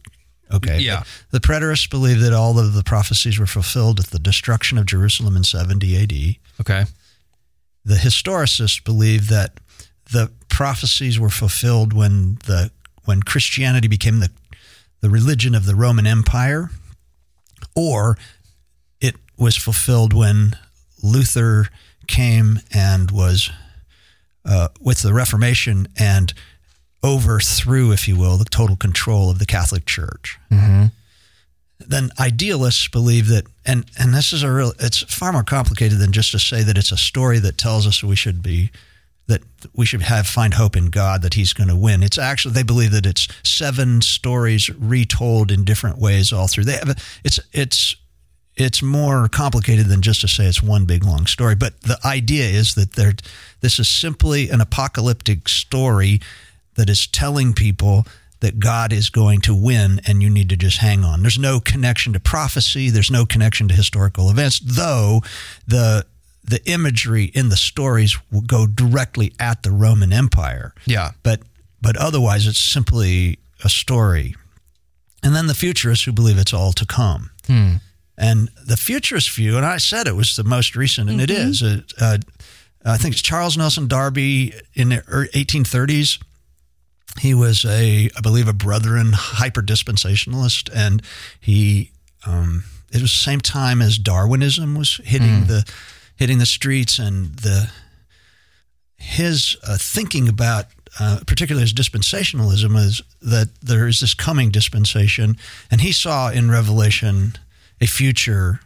Okay. Yeah. The preterists believe that all of the prophecies were fulfilled at the destruction of Jerusalem in 70 AD. Okay. The historicists believe that the prophecies were fulfilled when the when Christianity became the the religion of the Roman Empire, or it was fulfilled when Luther came and was uh, with the Reformation and overthrew, if you will, the total control of the Catholic Church. Then idealists believe that, and and this is a real, it's far more complicated than just to say that it's a story that tells us we should be that we should have find hope in God that He's going to win. It's actually they believe that it's seven stories retold in different ways all through. They have a- it's it's it's more complicated than just to say it's one big long story. But the idea is that there this is simply an apocalyptic story that is telling people that God is going to win and you need to just hang on. There's no connection to prophecy, there's no connection to historical events, though the the imagery in the stories will go directly at the Roman Empire. Yeah. But but otherwise it's simply a story. And then the futurists who believe it's all to come. And the futurist view, and I said it was the most recent, and it is. It, uh, I think it's Charles Nelson Darby in the ear- 1830s. He was a, I believe, a Brethren hyper dispensationalist, and he. Um, it was the same time as Darwinism was hitting the hitting the streets, and the his uh, thinking about, uh, particularly his dispensationalism, is that there is this coming dispensation, and he saw in Revelation a future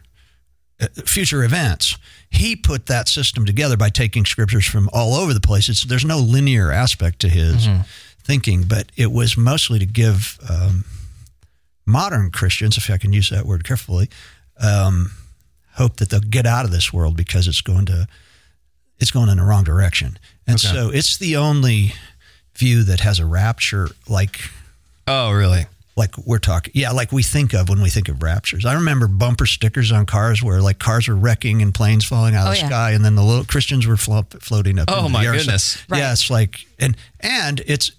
uh, future events. He put that system together by taking scriptures from all over the place. It's, there's no linear aspect to his thinking, but it was mostly to give um, modern Christians, if I can use that word carefully, um, hope that they'll get out of this world because it's going to it's going in the wrong direction. And Okay. so it's the only view that has a rapture like Oh, really? like we're talking yeah like we think of when we think of raptures i remember bumper stickers on cars where like cars were wrecking and planes falling out of Oh, the yeah. sky and then the little christians were flo- floating up Oh, my the air. So- goodness. Right. yeah it's like and and it's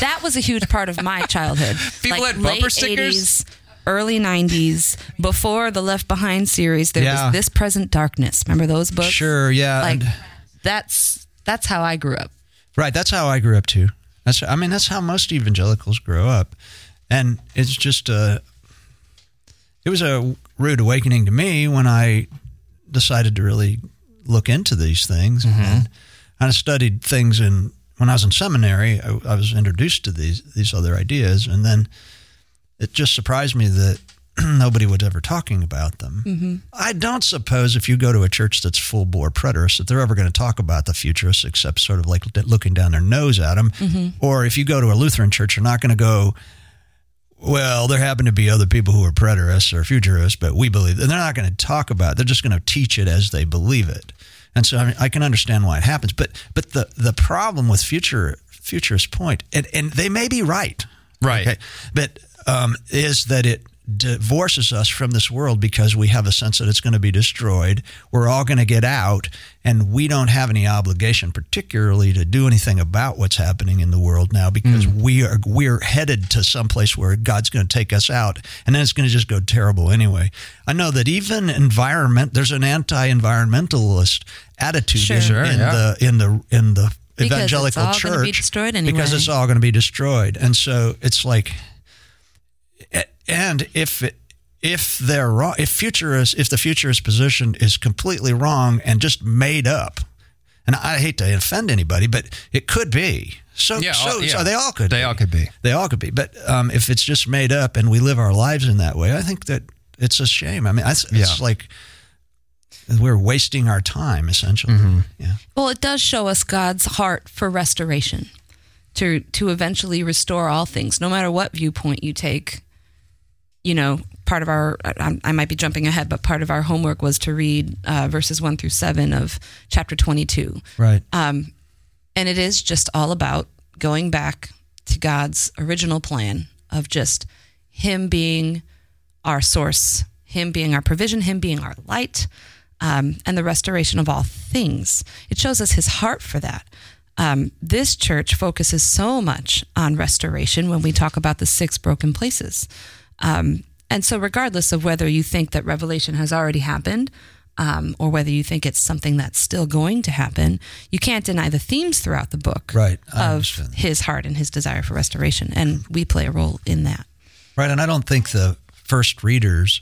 That was a huge part of my childhood. People like had bumper late stickers? 80s, early 90s, before the Left Behind series, there Yeah. was This Present Darkness. Remember those books? sure yeah Like and- that's that's how I grew up. Right. That's how I grew up too. That's I mean that's how most evangelicals grow up, and it's just a. It was a rude awakening to me when I decided to really look into these things, mm-hmm. and I studied things in when I was in seminary. I, I was introduced to these these other ideas, and then it just surprised me that *clears throat* nobody was ever talking about them. Mm-hmm. I don't suppose if you go to a church that's full bore preterist that they're ever going to talk about the futurists except sort of like looking down their nose at them. Mm-hmm. Or if you go to a Lutheran church, you're not going to go well, there happen to be other people who are preterists or futurists, but we believe, and they're not going to talk about it. They're just going to teach it as they believe it. And so I, mean, I can understand why it happens. But but the, the problem with future futurist point, and, and they may be right. Right. Okay. But um, is that it divorces us from this world because we have a sense that it's going to be destroyed. We're all going to get out, and we don't have any obligation, particularly to do anything about what's happening in the world now, because we are we're headed to some place where God's going to take us out, and then it's going to just go terrible anyway. I know that even environment there's an anti-environmentalist attitude Sure. in, Sure, in yeah. the in the in the Because it's evangelical all church be destroyed because it's all going to be destroyed, and so it's like and if it, if they're wrong, if futurist, if the futurist position is completely wrong and just made up, and I hate to offend anybody, but it could be. So, Yeah, so, all- yeah. so they all could. They be. all could be. They all could be. But um, if it's just made up and we live our lives in that way, I think that it's a shame. I mean, it's, it's Yeah. like we're wasting our time essentially. Mm-hmm. Yeah. Well, it does show us God's heart for restoration, to to eventually restore all things, no matter what viewpoint you take. You know, part of our I, I might be jumping ahead, but part of our homework was to read uh, verses one through seven of chapter twenty-two, Right. um, and it is just all about going back to God's original plan of just Him being our source, Him being our provision, Him being our light, um, and the restoration of all things. It shows us His heart for that. Um, this church focuses so much on restoration when we talk about the six broken places. Um, and so, regardless of whether you think that revelation has already happened um, or whether you think it's something that's still going to happen, you can't deny the themes throughout the book Right. I of understand. his heart and his desire for restoration. And we play a role in that. Right, and I don't think the first readers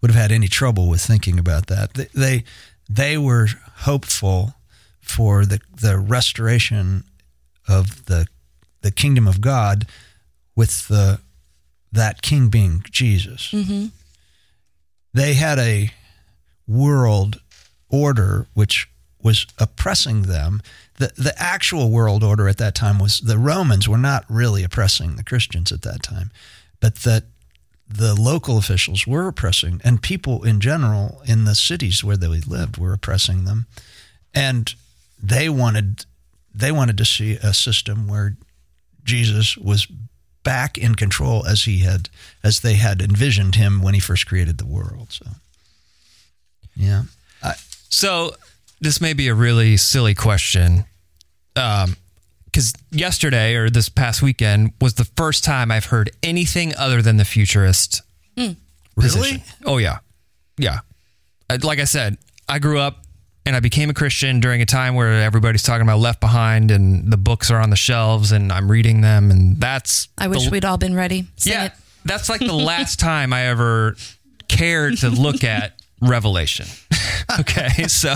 would have had any trouble with thinking about that. They they, they were hopeful for the the restoration of the the kingdom of God with the that king being Jesus. Mm-hmm. They had a world order which was oppressing them. The the actual world order at that time was the Romans were not really oppressing the Christians at that time, but that the local officials were oppressing and people in general in the cities where they lived were oppressing them. And they wanted they wanted to see a system where Jesus was back in control as he had as they had envisioned him when he first created the world. So yeah. I, So this may be a really silly question, because yesterday or this past weekend was the first time I've heard anything other than the futurist. position. Oh yeah, yeah. Uh, Like I said, I grew up and I became a Christian during a time where everybody's talking about Left Behind and the books are on the shelves and I'm reading them and that's I wish the- we'd all been ready. Sing yeah, it. that's like the *laughs* last time I ever cared to look at Revelation. *laughs* okay, so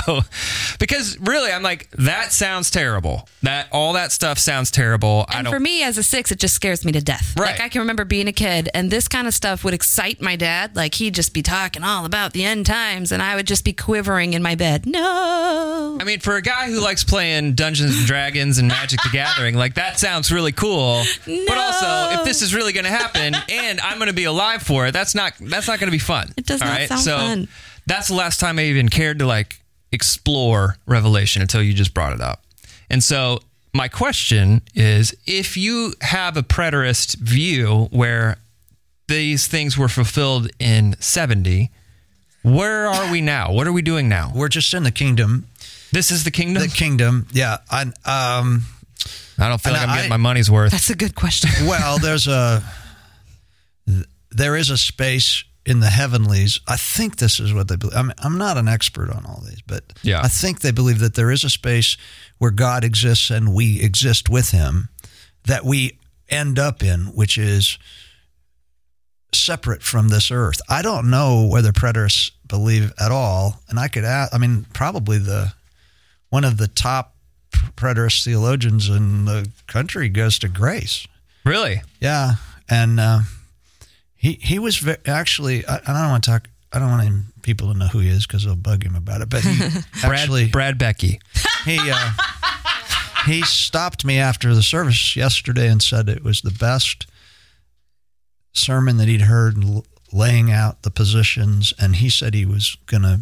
because really, I'm like that sounds terrible. That all that stuff sounds terrible. I And don't. for me, as a six, it just scares me to death. Right. Like I can remember being a kid, and this kind of stuff would excite my dad. Like he'd just be talking all about the end times, and I would just be quivering in my bed. No. I mean, for a guy who likes playing Dungeons and Dragons and Magic the Gathering, like that sounds really cool. No. But also, if this is really going to happen *laughs* and I'm going to be alive for it, that's not that's not going to be fun. It does all not sound so fun. That's the last time I even cared to like explore Revelation until you just brought it up. And so my question is, if you have a preterist view where these things were fulfilled in 70, where are we now? What are we doing now? we're just in the kingdom. This is the kingdom. The kingdom. Yeah. I, um, I don't feel like I'm getting I- my money's worth. That's a good question. well, there's a there is a space in the heavenlies. I think this is what they believe. I'm, I'm not an expert on all these, but Yeah. I think they believe that there is a space where God exists and we exist with Him that we end up in, which is separate from this earth. I don't know whether preterists believe at all, and I could ask. I mean, probably the one of the top preterist theologians in the country goes to Grace. Really? Yeah, and uh, he he was ve- actually. I, I don't want to talk. I don't want him, people to know who he is because they'll bug him about it. But he *laughs* Brad, actually Brad Becky. *laughs* he uh, he stopped me after the service yesterday and said it was the best sermon that he'd heard laying out the positions, and he said he was going to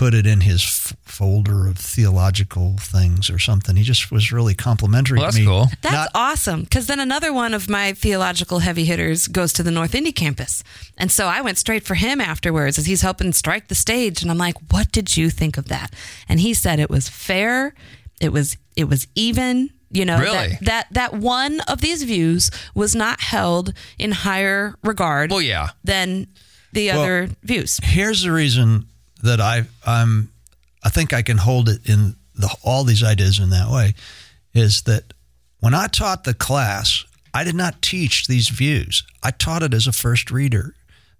put it in his f- folder of theological things or something. He just was really complimentary Well, that's to me. cool. That's Not- awesome. Because then another one of my theological heavy hitters goes to the North Indy campus. And so I went straight for him afterwards as he's helping strike the stage. And I'm like, what did you think of that? And he said it was fair. It was, it was even. You know, Really? that, that that one of these views was not held in higher regard Well, yeah. than the Well, other views. here's the reason that I I'm I think I can hold it in the all these ideas in that way is that when I taught the class, I did not teach these views. I taught it as a first reader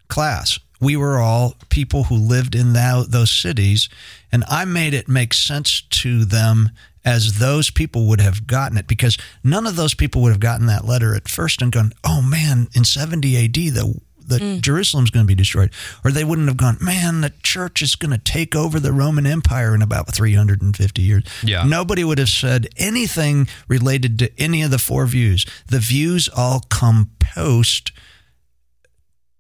class. We were all people who lived in thou, those cities, and I made it make sense to them as those people would have gotten it because none of those people would have gotten that letter at first and gone, "Oh man, in 70 AD the the mm. Jerusalem's going to be destroyed," or they wouldn't have gone, "Man, the church is going to take over the Roman Empire in about 350 years." Yeah. Nobody would have said anything related to any of the four views. The views all come post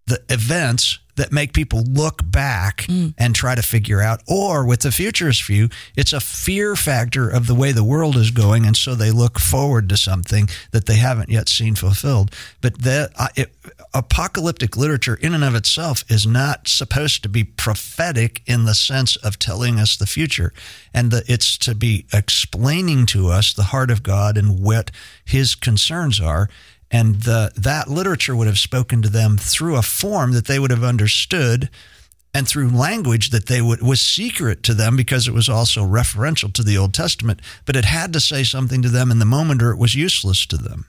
the events that make people look back and try to figure out or with the futurist view it's a fear factor of the way the world is going and so they look forward to something that they haven't yet seen fulfilled. But the uh, it, apocalyptic literature in and of itself is not supposed to be prophetic in the sense of telling us the future and the, it's to be explaining to us the heart of God and what his concerns are and the, that literature would have spoken to them through a form that they would have understood and through language that they would was secret to them because it was also referential to the Old Testament, but it had to say something to them in the moment or it was useless to them.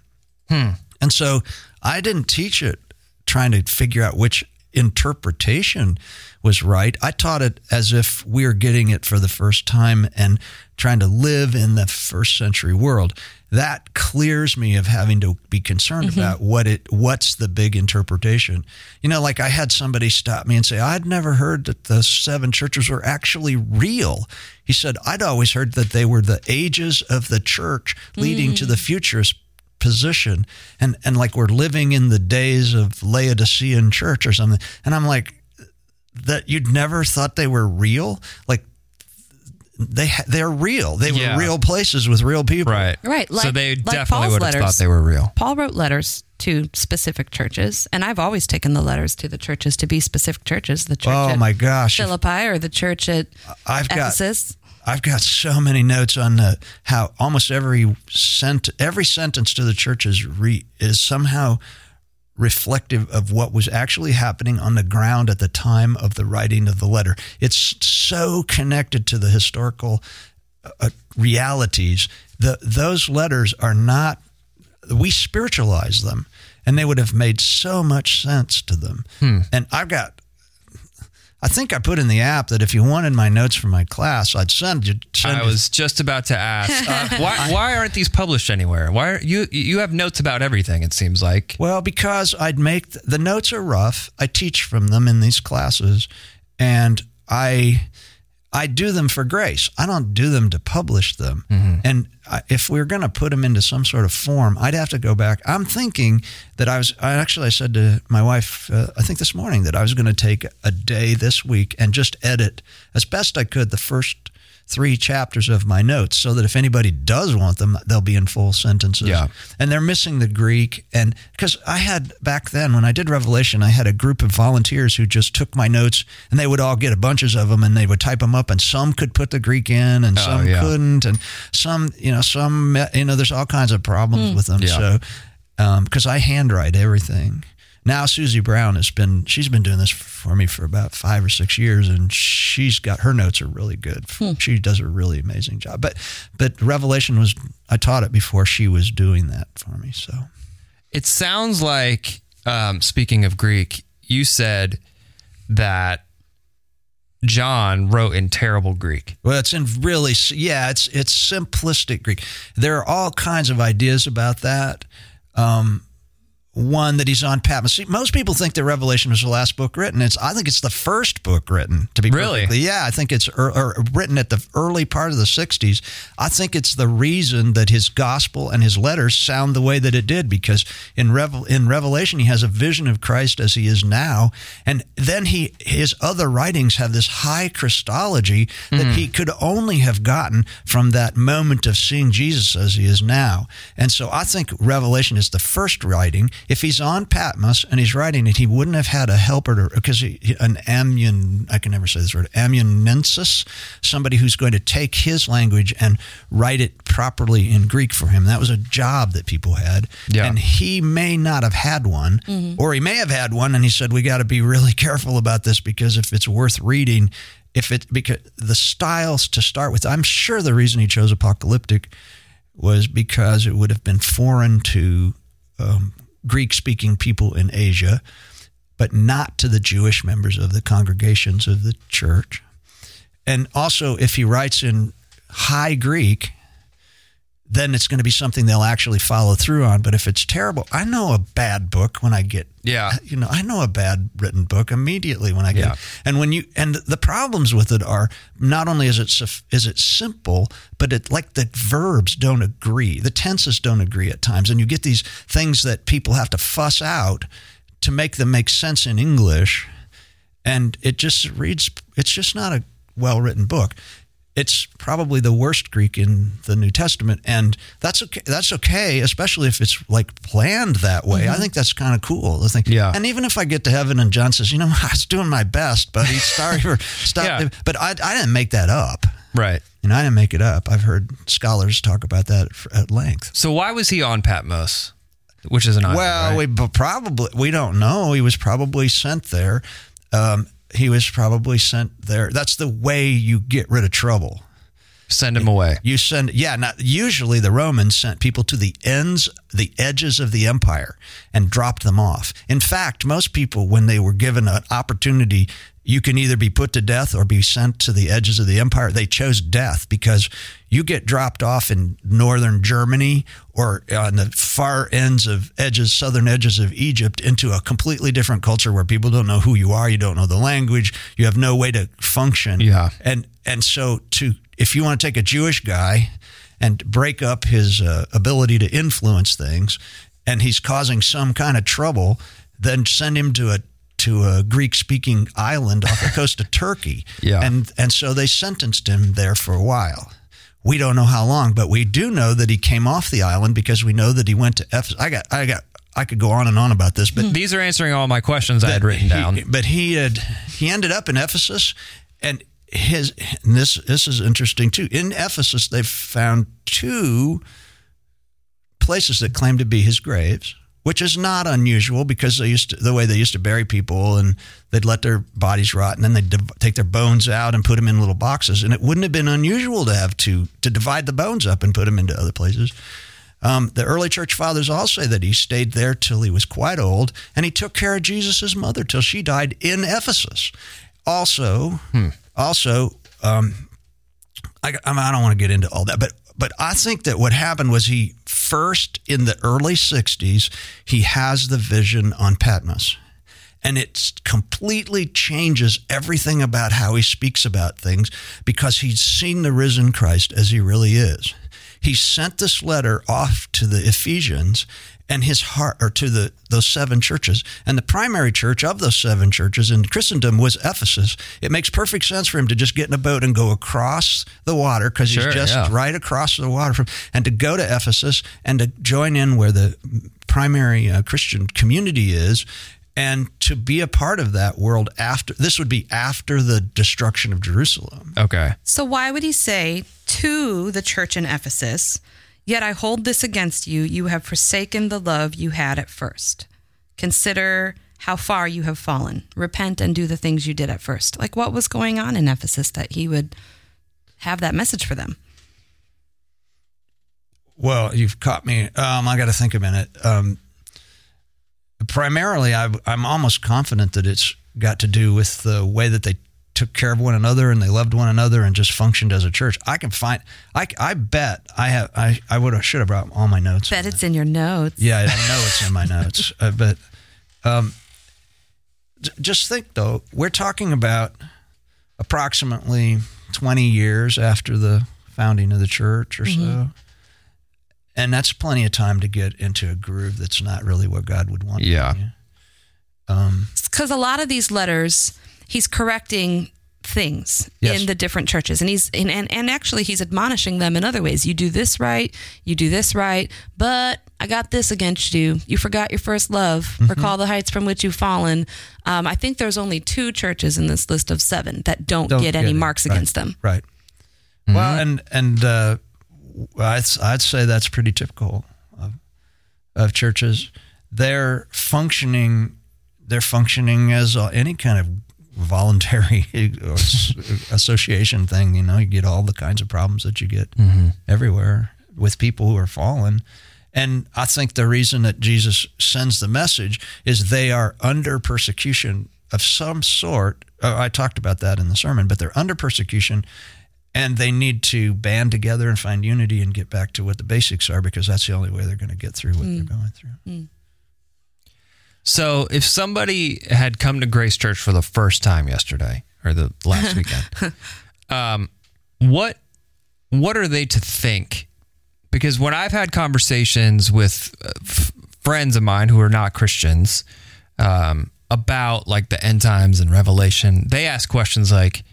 Hmm. And so I didn't teach it trying to figure out which interpretation was right. I taught it as if we were getting it for the first time and trying to live in the first century world. That clears me of having to be concerned mm-hmm. about what it what's the big interpretation. You know, like I had somebody stop me and say, I'd never heard that the seven churches were actually real. He said, I'd always heard that they were the ages of the church leading to the mm. futurist position and and like we're living in the days of Laodicean church or something and I'm like that you'd never thought they were real like they ha- they're real they Yeah. were real places with real people Right. Right, so like- they like definitely Paul's would have letters. thought they were real. Paul wrote letters to specific churches, and I've always taken the letters to the churches to be specific churches. The church oh at my gosh Philippi or the church at I've got Ephesus. I've got so many notes on the, how almost every sent every sentence to the church is re, is somehow reflective of what was actually happening on the ground at the time of the writing of the letter. It's so connected to the historical uh, realities. The those letters are not we spiritualize them and they would have made so much sense to them. And I've got I think I put in the app that if you wanted my notes from my class, I'd send you. Send I you- was just about to ask, *laughs* uh, why, why aren't these published anywhere? Why are you you have notes about everything? It seems like. Well, because I'd make the notes are rough. I teach from them in these classes, and I I do them for grace. I don't do them to publish them. And I, if we are going to put them into some sort of form, I'd have to go back. I'm thinking that I was. I actually I said to my wife, uh, I think this morning that I was going to take a day this week and just edit as best I could the first three chapters of my notes so that if anybody does want them, they'll be in full sentences. Yeah. And they're missing the Greek. And because I had back then, when I did Revelation, I had a group of volunteers who just took my notes and they would all get a bunches of them and they would type them up. And some could put the Greek in and oh, some yeah. couldn't. And some, you know, some, you know, there's all kinds of problems hmm. with them. Yeah. So, um, because I handwrite everything. Now Susie Brown has been she's been doing this for me for about five or six years, and she's got her notes are really good. She does a really amazing job. But but Revelation was I taught it before she was doing that for me. So It sounds like, um, speaking of Greek, you said that John wrote in terrible Greek. well, it's in really yeah, it's it's simplistic Greek. There are all kinds of ideas about that. Um, one that he's on Patmos. See, most people think that Revelation was the last book written. It's I think it's the first book written. To be Really? yeah, I think it's er, or written at the early part of the '60s. I think it's the reason that his gospel and his letters sound the way that it did because in Revel in Revelation he has a vision of Christ as he is now, and then he his other writings have this high Christology that he could only have gotten from that moment of seeing Jesus as he is now. And so I think Revelation is the first writing. If he's on Patmos and he's writing it, he wouldn't have had a helper because an ammun, I can never say this word, ammunensis, somebody who's going to take his language and write it properly in Greek for him. That was a job that people had. Yeah. And he may not have had one, or he may have had one, and he said, We got to be really *laughs* careful about this because if it's worth reading, if it because the styles to start with, I'm sure the reason he chose apocalyptic was because it would have been foreign to um, Greek speaking people in Asia, but not to the Jewish members of the congregations of the church. And also, if he writes in high Greek, then it's going to be something they'll actually follow through on. But if it's terrible, I know a bad book when I get Yeah. you know, I know a bad written book immediately when I get Yeah. And when you and the problems with it are not only is it is it simple, but it like the verbs don't agree, the tenses don't agree at times, and you get these things that people have to fuss out to make them make sense in English, and it just reads. It's just not a well written book. It's probably the worst Greek in the New Testament, and that's okay. That's okay, especially if it's like planned that way. I think that's kind of cool. The thing, Yeah. And even if I get to heaven and John says, "You know, *laughs* I was doing my best, buddy. Sorry for stop," *laughs* Yeah. but I, I didn't make that up. Right. You know, I didn't make it up. I've heard scholars talk about that at length. So why was he on Patmos? Which is an island, Well, right? we but probably we don't know. He was probably sent there. Um, he was probably sent there. That's the way you get rid of trouble. send him away. You send, yeah. Not usually the Romans sent people to the ends, the edges of the empire, and dropped them off. In fact, most people, when they were given an opportunity, you can either be put to death or be sent to the edges of the empire. They chose death because you get dropped off in northern Germany or on the far ends of edges, southern edges of Egypt, into a completely different culture where people don't know who you are, you don't know the language, you have no way to function. Yeah. And and so to if you want to take a Jewish guy and break up his uh, ability to influence things, and he's causing some kind of trouble, then send him to a to a Greek speaking island off the *laughs* coast of Turkey. Yeah. And and so they sentenced him there for a while. We don't know how long, but we do know that he came off the island because we know that he went to Ephesus. I got I got I could go on and on about this, but hmm. These are answering all my questions I had written down. but he had he ended up in Ephesus, and his and this this is interesting too. In Ephesus, they found two places that claim to be his graves, which is not unusual because they used to, the way they used to bury people, and they'd let their bodies rot, and then they'd div- take their bones out and put them in little boxes, and it wouldn't have been unusual to have to to divide the bones up and put them into other places. Um, the early church fathers all say that he stayed there till he was quite old, and he took care of Jesus' mother till she died in Ephesus. Also, also, um, I, I, I don't want to get into all that, but but I think that what happened was he first in the early '60s he has the vision on Patmos, and it completely changes everything about how he speaks about things because he's seen the risen Christ as he really is. He sent this letter off to the Ephesians and his heart or to the those seven churches and the primary church of those seven churches in Christendom was Ephesus it makes perfect sense for him to just get in a boat and go across the water because Sure, he's just yeah. right across the water from and to go to Ephesus and to join in where the primary uh, Christian community is and to be a part of that world after this would be after the destruction of Jerusalem Okay. So why would he say to the church in Ephesus, Yet I hold this against you, you have forsaken the love you had at first. Consider how far you have fallen. Repent and do the things you did at first. Like what was going on in Ephesus that he would have that message for them? Well, you've caught me. Um, I got to think a minute. Um, primarily, I, I'm almost confident that it's got to do with the way that they took care of one another and they loved one another and just functioned as a church. I can find. I, I bet I have. I I would have should have brought all my notes. Bet it's in your notes. Yeah, I know it's in my notes, *laughs* uh, but um, j- just think though, we're talking about approximately 20 years after the founding of the church or so. And that's plenty of time to get into a groove that's not really what God would want. Yeah. Um, because a lot of these letters he's correcting things Yes. in the different churches and he's and, and and actually he's admonishing them in other ways you do this right you do this right but i got this against you you forgot your first love Mm-hmm. recall the heights from which you've fallen um, i think there's only two churches in this list of seven that don't, Don't get any it. marks Right. against them right. Well, and and uh, I'd I'd say that's pretty typical of of churches. They're functioning. They're functioning as uh, any kind of voluntary *laughs* association thing. You know, you get all the kinds of problems that you get everywhere with people who are fallen. And I think the reason that Jesus sends the message is they are under persecution of some sort. Uh, I talked about that in the sermon, but they're under persecution and they need to band together and find unity and get back to what the basics are because that's the only way they're going to get through what they're going through. So if somebody had come to Grace Church for the first time yesterday or the last *laughs* weekend, um, what what are they to think? Because when I've had conversations with uh, f- friends of mine who are not Christians um, about like the end times and Revelation, they ask questions like,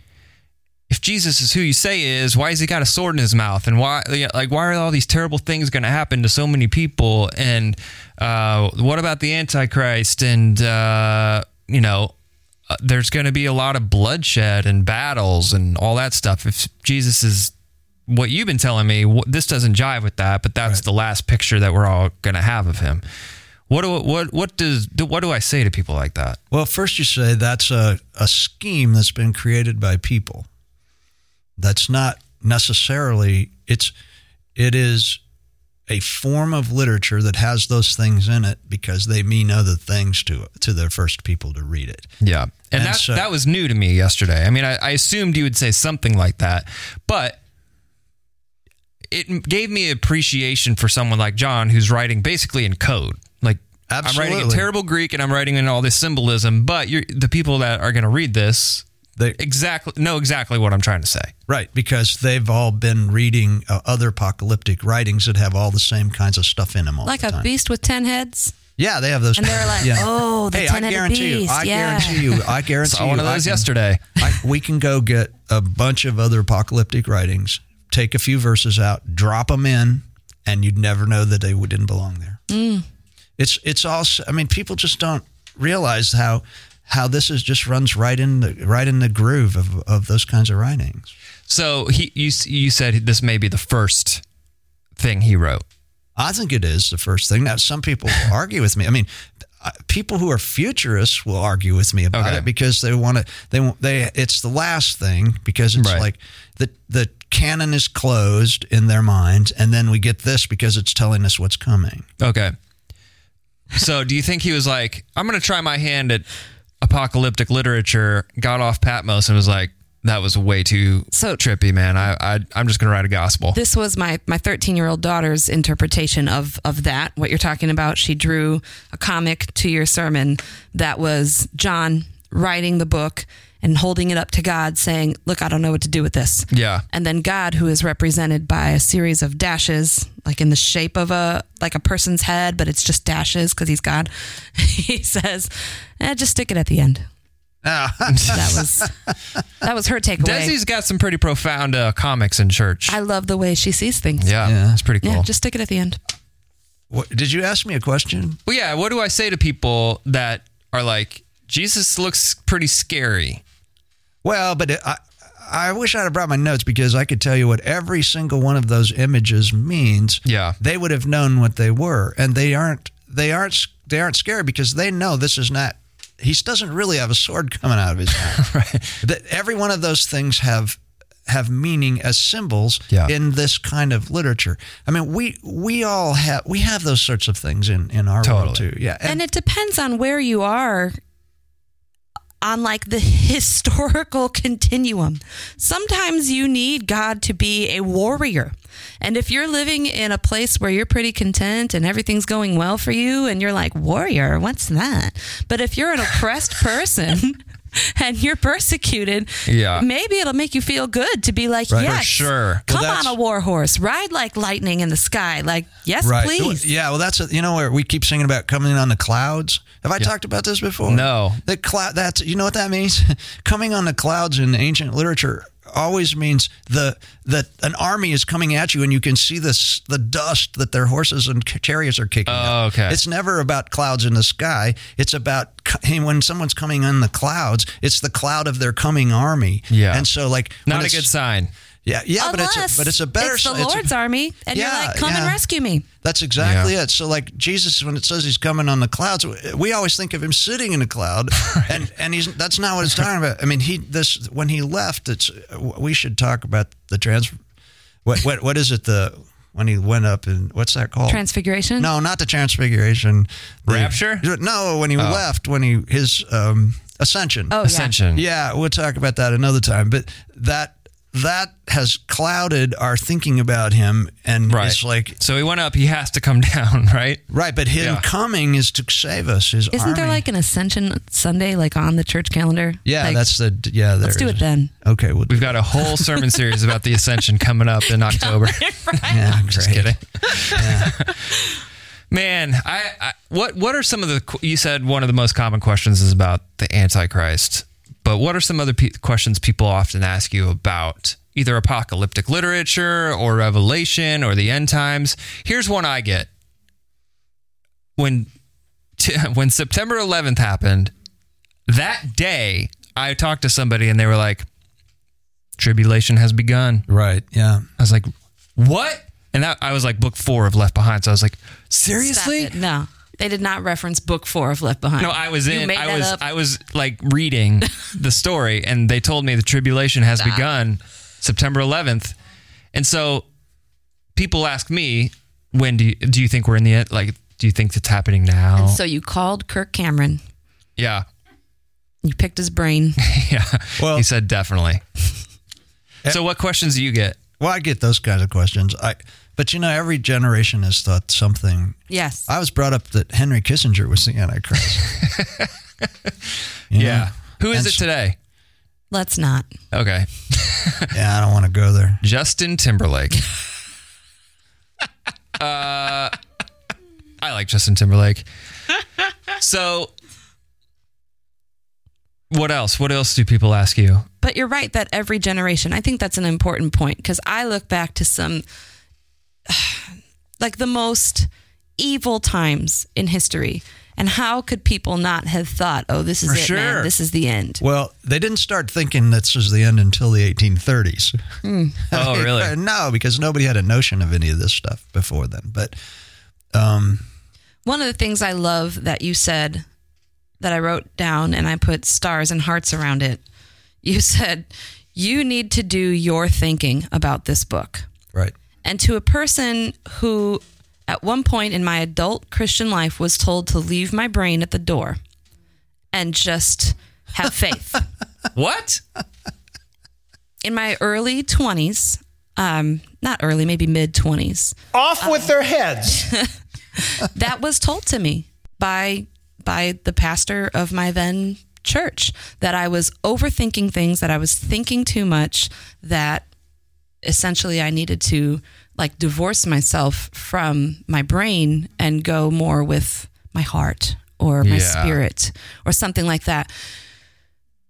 if Jesus is who you say he is, why has he got a sword in his mouth? And why, like, why are all these terrible things going to happen to so many people? And uh, what about the Antichrist? And uh, you know, uh, there's going to be a lot of bloodshed and battles and all that stuff. If Jesus is what you've been telling me, wh- this doesn't jive with that. But that's the last picture that we're all going to have of him. What do what what does do, what do I say to people like that? Well, first you say that's a, a scheme that's been created by people. That's not necessarily it's it is a form of literature that has those things in it because they mean other things to to the first people to read it. Yeah. And, And that, so- that was new to me yesterday. I mean, I, I assumed you would say something like that, but it gave me appreciation for someone like John who's writing basically in code. Like, I'm writing in terrible Greek and I'm writing in all this symbolism, but you're, the people that are going to read this They, exactly know exactly what I'm trying to say. Right, because they've all been reading uh, other apocalyptic writings that have all the same kinds of stuff in them all like the a beast with 10 heads Yeah, they have those. and they're like *laughs* Yeah. oh the hey, I 10 headed guarantee you, I yeah guarantee you, I *laughs* guarantee Saw you, one of I those can- yesterday. *laughs* I, we can go get a bunch of other apocalyptic writings, take a few verses out, drop them in, and you'd never know that they didn't belong there. Mm. It's it's also. I mean, people just don't realize how how this is just runs right in the right in the groove of of those kinds of writings. So he, you, you said this may be the first thing he wrote. I think it is the first thing. Now, some people argue with me. I mean, uh, people who are futurists will argue with me about Okay. it because they want to. They want they. It's the last thing because it's Right. like the the canon is closed in their minds, and then we get this because it's telling us what's coming. Okay. So do you think he was like, I'm going to try my hand at apocalyptic literature, got off Patmos and was like, that was way too So- trippy, man. I, I I'm just going to write a gospel. this was my my 13 year old daughter's interpretation of of that what you're talking about she drew a comic to your sermon that was john writing the book and holding it up to god saying look i don't know what to do with this yeah. and then god who is represented by a series of dashes like in the shape of a like a person's head but it's just dashes because he's god *laughs* he says eh, just stick it at the end that was that was her takeaway Desi's got some pretty profound uh, comics in church. i love the way she sees things yeah, Yeah. it's pretty cool. yeah just stick it at the end What, did you ask me a question? well, yeah. What do I say to people that are like, Jesus looks pretty scary? Well, but it, I I wish I'd have brought my notes because I could tell you what every single one of those images means. Yeah. they would have known what they were, and they aren't. They aren't. They aren't scared because they know this is not. He doesn't really have a sword coming out of his mouth. *laughs* right. That every one of those things have have meaning as symbols Yeah. in this kind of literature. I mean, we we all have we have those sorts of things in in our world too. Yeah, and it depends on where you are on like the *laughs* historical continuum. Sometimes you need God to be a warrior. And if you're living in a place where you're pretty content and everything's going well for you and you're like, warrior, what's that? But if you're an oppressed person, *laughs* *laughs* and you're persecuted, Yeah. maybe it'll make you feel good to be like, Right. For sure. come Well, on a war horse, ride like lightning in the sky, like yes, Right. please. Yeah. Well, that's a, you know where we keep singing about coming on the clouds. Have I talked about this before? No. The cloud. That's you know what that means. *laughs* coming on the clouds in ancient literature always means the that an army is coming at you and you can see this the dust that their horses and chariots are kicking. Oh, up. okay. It's never about clouds in the sky. It's about when someone's coming on the clouds. It's the cloud of their coming army. Yeah. And so like Not a good sign. Yeah. Yeah. but it's a, but it's a better. It's the sign. It's a- Lord's army, and Yeah, you're like, come and rescue me. that's exactly Yeah. it. So, like Jesus, when it says he's coming on the clouds, we always think of him sitting in a cloud, *laughs* and and he's that's not what it's talking about. I mean, he this when he left, it's we should talk about the trans. What what what is it? The when he went up and what's that called? Transfiguration. no, not the transfiguration. The- Rapture? No, when he left, when he his um, ascension. Oh, yeah. Ascension. Yeah, we'll talk about that another time. But that that has clouded our thinking about him, and Right. it's like So he went up. He has to come *laughs* down, right? right. But him Yeah. coming is to save us. His Isn't there like an Ascension Sunday, like on the church calendar? yeah? Like, that's the yeah. let's there do is. it then. Okay, well, We've got a whole sermon series about the ascension coming up in *laughs* October. yeah, *laughs* Just great. kidding. Man, I, I what what are some of the you said one of the most common questions is about the Antichrist, but what are some other pe- questions people often ask you about either apocalyptic literature or Revelation or the end times? Here's one I get when t- *laughs* when September 11th happened. That day, I talked to somebody and they were like, "Tribulation has begun." Right. Yeah. I was like, "What?" And that I was like, "Book four of Left Behind." So I was like, "Seriously?" No, they did not reference book four of Left Behind. No, I was You in. made I that was. up. I was like reading *laughs* the story, and they told me the tribulation has begun September 11th, and so people ask me, "When do you, do you think we're in the end? Like, do you think it's happening now?" so you called Kirk Cameron. yeah, You picked his brain. *laughs* yeah. Well- he said definitely. *laughs* so, what questions do you get? Well, I get those kinds of questions. I, but you know, every generation has thought something. Yes. I was brought up that Henry Kissinger was the Antichrist. *laughs* You know? Who is And it today? Let's not. Okay, *laughs* Yeah, I don't want to go there. Justin Timberlake. *laughs* uh, I like Justin Timberlake. So, what else? What else do people ask you? But you're right that every generation, I think that's an important point because I look back to some, *sighs* like the most evil times in history. And how could people not have thought, oh, this is For it, sure. man. This is the end. Well, they didn't start thinking this was the end until the 1830s. *laughs* *laughs* Oh, really? *laughs* no, because nobody had a notion of any of this stuff before then. But um, One of the things I love that you said that I wrote down and I put stars and hearts around it, you said, you need to do your thinking about this book. right. And to a person who, at one point in my adult Christian life, was told to leave my brain at the door and just have faith. *laughs* What? in my early 20s, um, not early, maybe mid 20s, Off with their heads. *laughs* that was told to me by by the pastor of my then church that I was overthinking things, that I was thinking too much, that essentially I needed to like divorce myself from my brain and go more with my heart or my Yeah. spirit or something like that.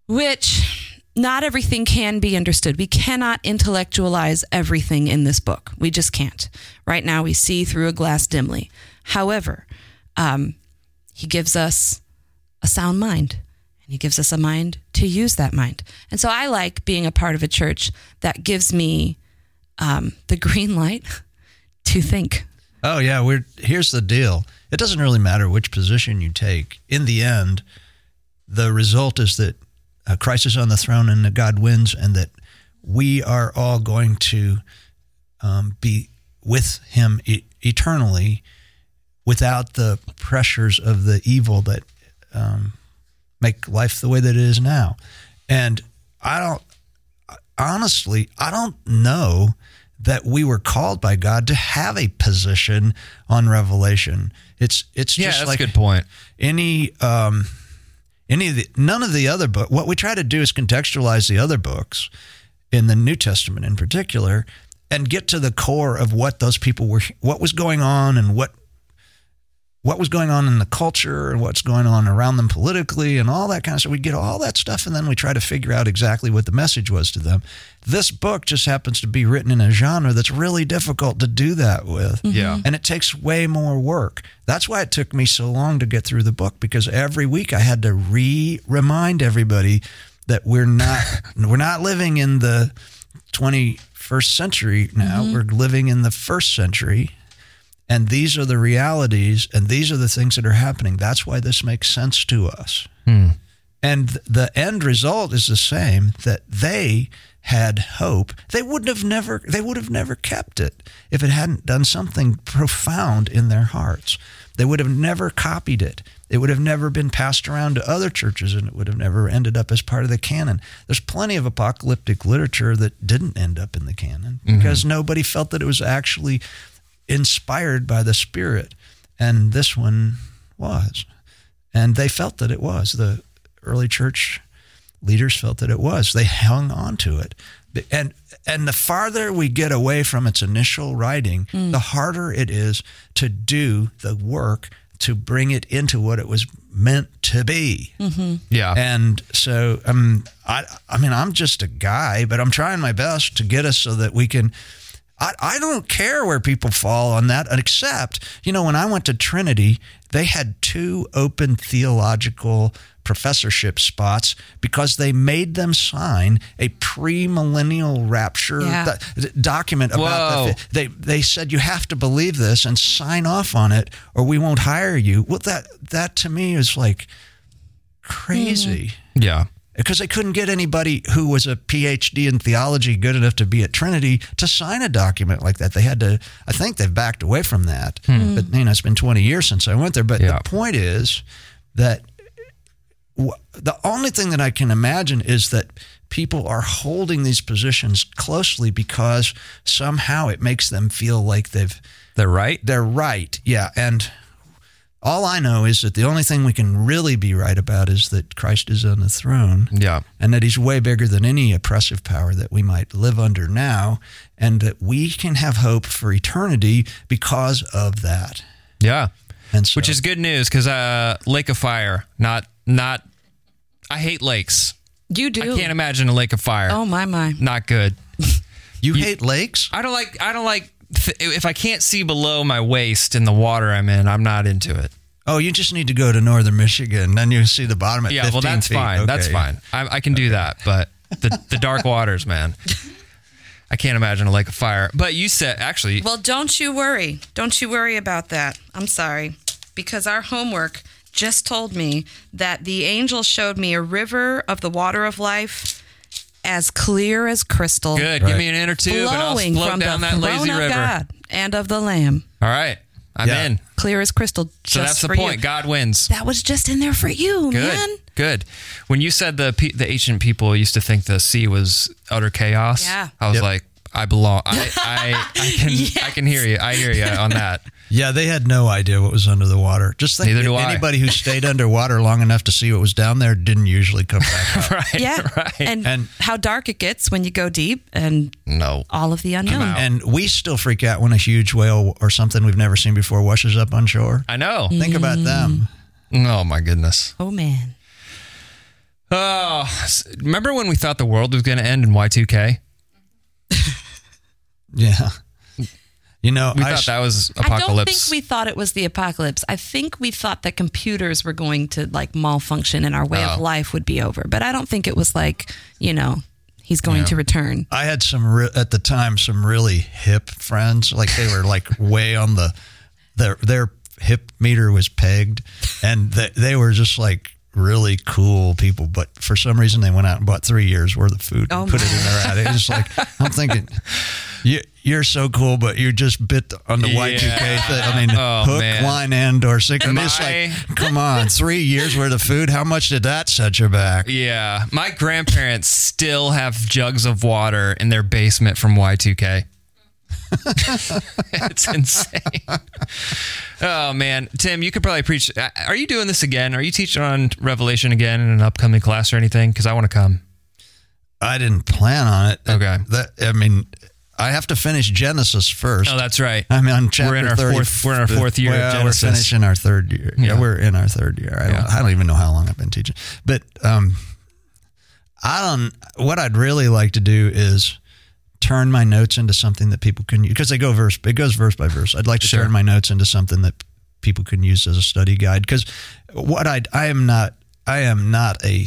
Which not everything can be understood. We cannot intellectualize everything in this book. We just can't. Right now, we see through a glass dimly. However, um, he gives us a sound mind and he gives us a mind to use that mind. And so I like being a part of a church that gives me um, the green light to think. Oh yeah, we're here's the deal. It doesn't really matter which position you take. In the end, the result is that uh, Christ is on the throne and that God wins, and that we are all going to um, be with Him e- eternally, without the pressures of the evil that um, make life the way that it is now. And I don't honestly, I don't know that we were called by God to have a position on revelation. It's it's Yeah, just that's like a good point. any um any of the none of the other book what we try to do is contextualize the other books in the New Testament in particular and get to the core of what those people were what was going on and what what was going on in the culture and what's going on around them politically and all that kind of stuff. We get all that stuff and then we try to figure out exactly what the message was to them. This book just happens to be written in a genre that's really difficult to do that with. Mm-hmm. Yeah. And it takes way more work. That's why it took me so long to get through the book because every week I had to re remind everybody that we're not *laughs* we're not living in the 21st century now. Mm-hmm. We're living in the first century. And these are the realities and these are the things that are happening. That's why this makes sense to us. Hmm. And the end result is the same that they had hope. They wouldn't have never they would have never kept it if it hadn't done something profound in their hearts. They would have never copied it. It would have never been passed around to other churches and it would have never ended up as part of the canon. There's plenty of apocalyptic literature that didn't end up in the canon mm-hmm. because nobody felt that it was actually inspired by the Spirit. And this one was. And they felt that it was. The early church leaders felt that it was. They hung on to it. And and the farther we get away from its initial writing, the harder it is to do the work to bring it into what it was meant to be. Yeah. And so, um, I, I mean, I'm just a guy, but I'm trying my best to get us so that we can. I, I don't care where people fall on that, except, you know, when I went to Trinity, they had two open theological professorship spots because they made them sign a premillennial rapture Yeah. do- document about Whoa. the, they they said you have to believe this and sign off on it or we won't hire you. Well that that to me is like crazy hmm. yeah. Because they couldn't get anybody who was a PhD in theology good enough to be at Trinity to sign a document like that. They had to. I think they've backed away from that. Hmm. Hmm. But you know, it's been 20 years since I went there. But Yeah. the point is that w- the only thing that I can imagine is that people are holding these positions closely because somehow it makes them feel like they've They're right. they're right. Yeah. And all I know is that the only thing we can really be right about is that Christ is on the throne Yeah. and that he's way bigger than any oppressive power that we might live under now, and that we can have hope for eternity because of that. Yeah. And so, Which is good news because uh, Lake of Fire, not not. I hate lakes. You do. I can't imagine a lake of fire. Oh my my. Not good. *laughs* you hate lakes? I don't like. I don't like. Th- If I can't see below my waist in the water I'm in, I'm not into it. Oh, you just need to go to northern Michigan, then you see the bottom at Yeah, 15 well, that's feet. fine. That's fine. I, I can do that. But the the dark *laughs* waters, man. I can't imagine a lake of fire. But you said actually, Well, don't you worry. Don't you worry about that. I'm sorry. Because our homework just told me that the angel showed me a river of the water of life as clear as crystal. good. Give me an inner tube, and I'll float from down the that throne lazy river. God and of the Lamb. All right, I'm Yeah. in. Clear as crystal. So just that's the point. You. God wins. That was just in there for you, Good. man. Good. When you said the the ancient people used to think the sea was utter chaos, Yeah. I was Yep. like, I belong. I I, I *laughs* can I can hear you. I hear you on that. Yeah, they had no idea what was under the water. Just think Neither do I. anybody who stayed underwater long enough to see what was down there didn't usually come back *laughs* up. Right. Yeah. Right. And, And- how dark it gets when you go deep and no. all of the unknown. And we still freak out when a huge whale or something we've never seen before washes up on shore. I know. Think about them. Mm. Oh my goodness. Oh, man. Oh, s- remember when we thought the world was going to end in Y2K? *laughs* Yeah. You know, We I thought s- that was I don't think we thought it was the apocalypse. I think we thought that computers were going to like malfunction and our way of Oh. life would be over. But I don't think it was like, you know, he's going to return. I had some re- at the time some really hip friends. Like they were like *laughs* way on the their their hip meter was pegged, and they, they were just like really cool people. But for some reason, they went out and bought three years worth of food and Oh, put it in their attic. It's just like I'm thinking, *laughs* You, you're so cool, but you're just bit on the Y2K thing. I mean, Oh, hook, man. line, and or sinker. My- It's like, come on, three years worth of food. How much did that set you back? Yeah, my grandparents still have jugs of water in their basement from Y2K. *laughs* it's insane. Oh man, Tim, you could probably preach. Are you doing this again? Are you teaching on Revelation again in an upcoming class or anything? Because I want to come. I didn't plan on it. Okay. That I mean, I have to finish Genesis first. Oh, that's right. I'm on chapter We're in our 30. fourth- we're in our fourth year of Well, Genesis. We're finishing our third year. Yeah, Yeah. we're in our third year. I don't, Yeah. I don't even know how long I've been teaching. But um, I don't. What I'd really like to do is turn my notes into something that people can use because they go verse. It goes verse by verse. I'd like to Sure. turn my notes into something that people can use as a study guide. Because what I I am not I am not a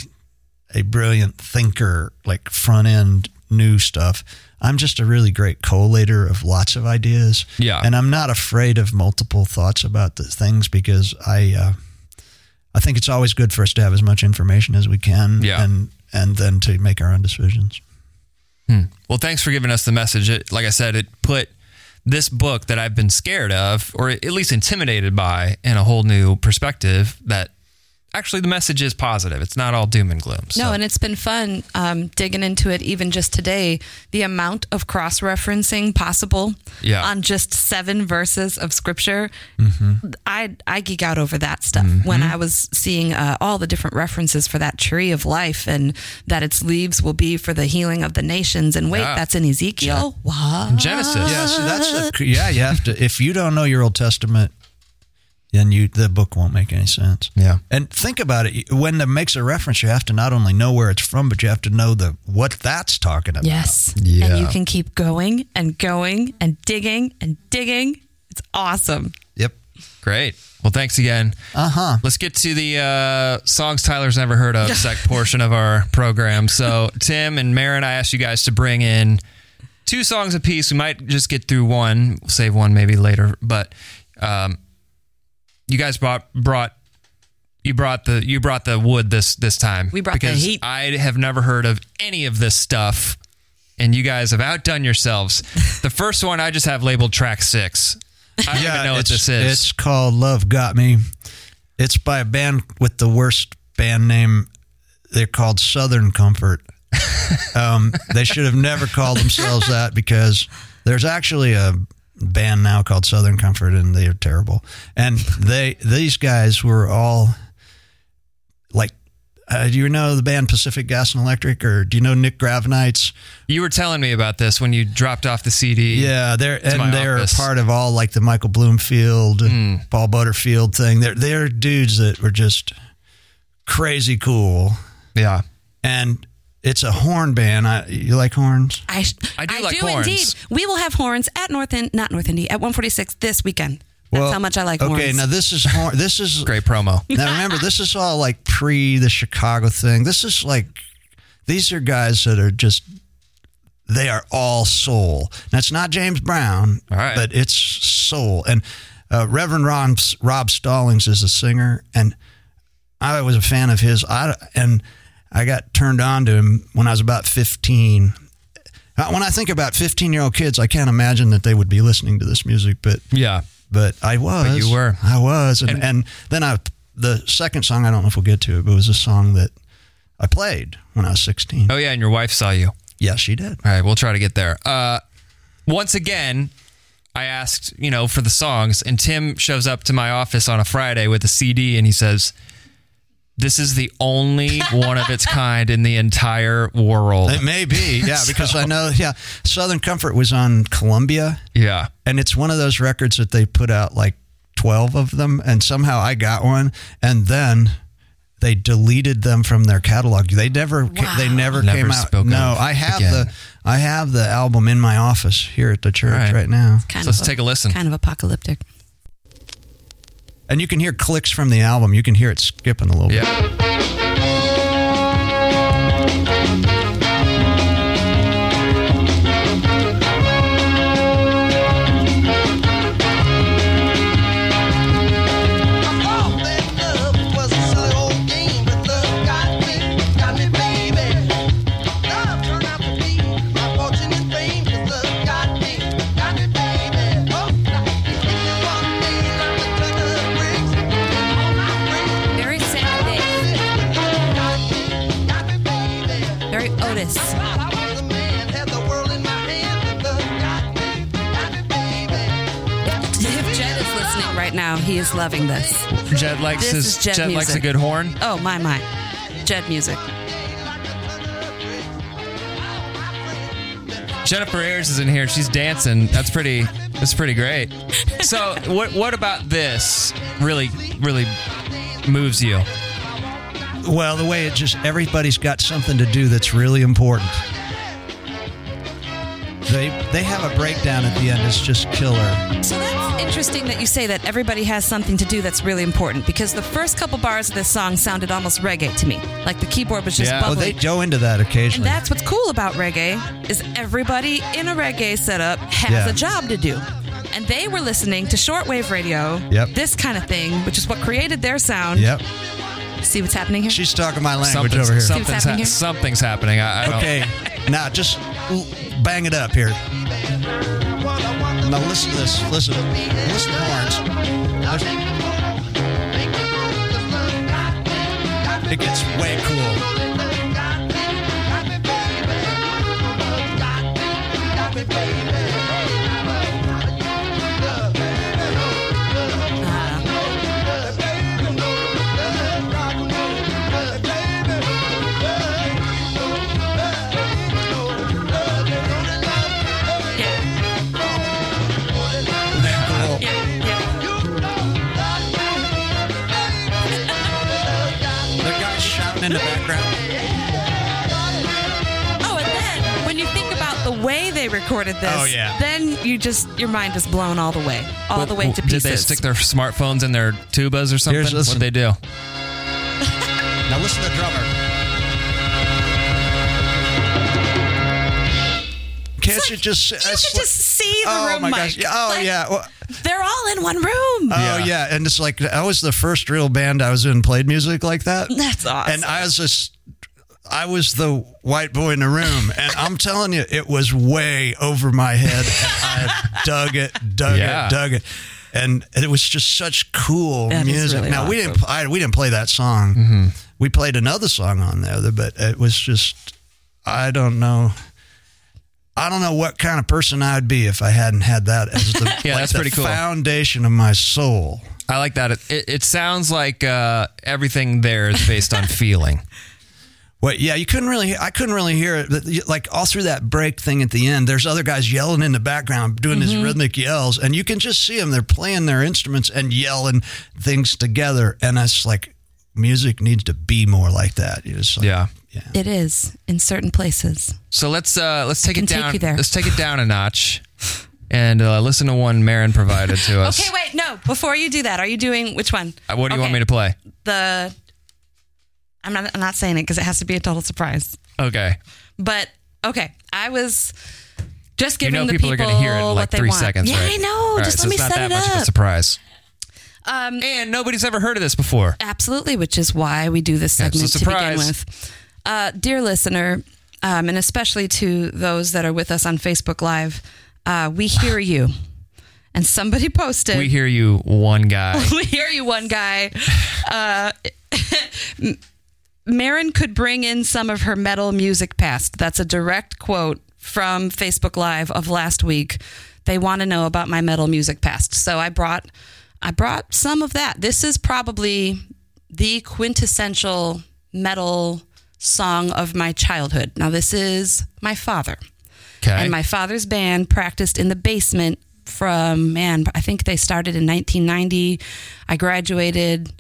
a brilliant thinker like front end new stuff. I'm just a really great collator of lots of ideas. Yeah. And I'm not afraid of multiple thoughts about the things because I uh, I think it's always good for us to have as much information as we can Yeah. and and then to make our own decisions. Well, thanks for giving us the message. It, like I said, it put this book that I've been scared of, or at least intimidated by, in a whole new perspective. That actually the message is positive. It's not all doom and gloom. So. No, and it's been fun um, digging into it even just today. The amount of cross referencing possible Yeah. on just seven verses of scripture. Mm-hmm. I, I geek out over that stuff when I was seeing uh, all the different references for that tree of life and that its leaves will be for the healing of the nations. And wait, Yeah. that's in Ezekiel? What? Genesis. Yeah, so that's a, yeah. You have to if you don't know your Old Testament, then you the book won't make any sense. Yeah. And think about it. When it makes a reference, you have to not only know where it's from, but you have to know the what that's talking about. Yes. Yeah. And you can keep going and going and digging and digging. It's awesome. Yep. Great. Well, thanks again. Uh huh. Let's get to the uh, songs Tyler's never heard of *laughs* sec portion of our program. So, Tim and Marin, I asked you guys to bring in two songs apiece. We might just get through one, we'll save one maybe later. But um, you guys brought brought you brought the you brought the wood this this time. We brought the because heat. I have never heard of any of this stuff, and you guys have outdone yourselves. the first one I just have labeled track six. I don't even know what it's, this is. It's called Love Got Me. It's by a band with the worst band name. They're called Southern Comfort. *laughs* um, they should have never called themselves that because there's actually a band now called Southern Comfort, and they are terrible. And they these guys were all like. Uh, do you know the band Pacific Gas and Electric, or do you know Nick Gravenites? You were telling me about this when you dropped off the CD. Yeah, they're and they're office. part of all like the Michael Bloomfield, and Paul Butterfield thing. They're they're dudes that were just crazy cool, Yeah. and it's a horn band. I, you like horns? I, I do like indeed. horns. We will have horns at North End, not North Indy, at 146 this weekend. That's how much I like okay, horns. Okay, now this is horn. This is *laughs* Great promo. *laughs* now remember this is all like pre the Chicago thing. This is like these are guys that are just they are all soul. Now it's not James Brown, All right. but it's soul. And uh, Reverend Rob, Rob Stallings is a singer, and I was a fan of his. I and I got turned on to him when I was about fifteen. Uh, When I think about fifteen-year-old kids, I can't imagine that they would be listening to this music, but Yeah. but I was. you were. I was, and, And- and then I the second song. I don't know if we'll get to it, but it was a song that I played when I was sixteen. Oh yeah, and your wife saw you. Yes, she did. All right, we'll try to get there. Uh, once again, I asked, you know, for the songs, and Tim shows up to my office on a Friday with a CD, and he says, "This is the only one of its kind in the entire world." It may be, yeah, *laughs* because I know, yeah, Southern Comfort was on Columbia, Yeah. and it's one of those records that they put out like twelve of them, and somehow I got one, and then they deleted them from their catalog. They never, ca- they never, Never came out. No, I have again. the, I have the album in my office here at the church All right. right now. kind So let's take a listen. Kind of apocalyptic. And you can hear clicks from the album. You can hear it skipping a little bit. Is loving this. Jed likes This his is Jed Jed likes a good horn. Oh my my, Jed music. Jennifer Ayers is in here. She's dancing. That's pretty. That's pretty great. So, *laughs* what what about this really really moves you? Well, the way it just everybody's got something to do that's really important. They they have a breakdown at the end. It's just killer. So that's interesting that you say that everybody has something to do that's really important because the first couple bars of this song sounded almost reggae to me. Like the keyboard was just Yeah. Well, bubbling. they go into that occasionally. and that's what's cool about reggae is everybody in a reggae setup has Yeah. a job to do. And they were listening to shortwave radio, Yep. this kind of thing, which is what created their sound. Yep. See what's happening here? She's talking my language Something's, over here. something's, happening ha- here? something's happening. I, I don't. Okay, now just bang it up here. Now listen to this. Listen. Listen to the horns. It gets way cool. Cool. Way they recorded this, Oh, yeah. then you just your mind is blown all the way, all the way to pieces. Did they stick their smartphones in their tubas or something? Here's- What listen. they do? Now listen to the drummer. Can't you just? you can just see the oh room, my Mike. gosh! Yeah, Oh Like, yeah. Well, They're all in one room. Oh Yeah. yeah. and it's like I was the first real band I was in played music like that. That's awesome. And I was just, I was the white boy in the room, and I'm telling you, it was way over my head. And I dug it, dug Yeah. it, dug it, and it was just such cool That is music. really now we didn't, I, we didn't play that song. Mm-hmm. We played another song on there, but it was just, I don't know. I don't know what kind of person I'd be if I hadn't had that as the, *laughs* Yeah, like that's the pretty cool. foundation of my soul. I like that. It, it, it sounds like uh, everything there is based on feeling. *laughs* Well, yeah, you couldn't really. I couldn't really hear it. But like all through that break thing at the end, there's other guys yelling in the background, doing these rhythmic yells, and you can just see them. They're playing their instruments and yelling things together, and it's like music needs to be more like that. You just like, Yeah. yeah. it is in certain places. So let's uh, let's take can it take down. you there. Let's take it down a notch, and uh, listen to one Marin provided to *laughs* us. Okay, wait, no. Before you do that, are you doing which one? Uh, What do you want me to play? The. I'm not. I'm not saying it because it has to be a total surprise. Okay. But okay, I was just You giving know the people, people are going to hear it in like three want. seconds, Yeah, right? I know. Right, just so let me it's not set that it much of a up. surprise. Um, And nobody's ever heard of this before. Absolutely, which is why we do this Yeah, segment to begin with. Uh, dear listener, um, and especially to those that are with us on Facebook Live, uh, we hear *sighs* you. And somebody posted. We hear you, one guy. *laughs* we hear you, one guy. Uh, *laughs* Marin could bring in some of her metal music past. That's a direct quote from Facebook Live of last week. They want to know about my metal music past. So I brought I brought some of that. This is probably the quintessential metal song of my childhood. Now this is my father. Okay. And my father's band practiced in the basement from, man, I think they started in 1990. I graduated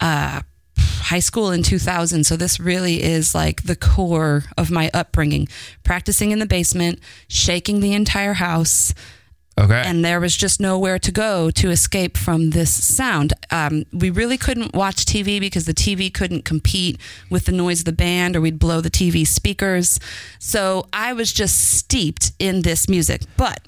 uh, high school in 2000. So this really is like the core of my upbringing. Practicing in the basement, shaking the entire house. okay. And there was just nowhere to go to escape from this sound. Um, we really couldn't watch TV because the TV couldn't compete with the noise of the band, or we'd blow the TV speakers. So I was just steeped in this music. But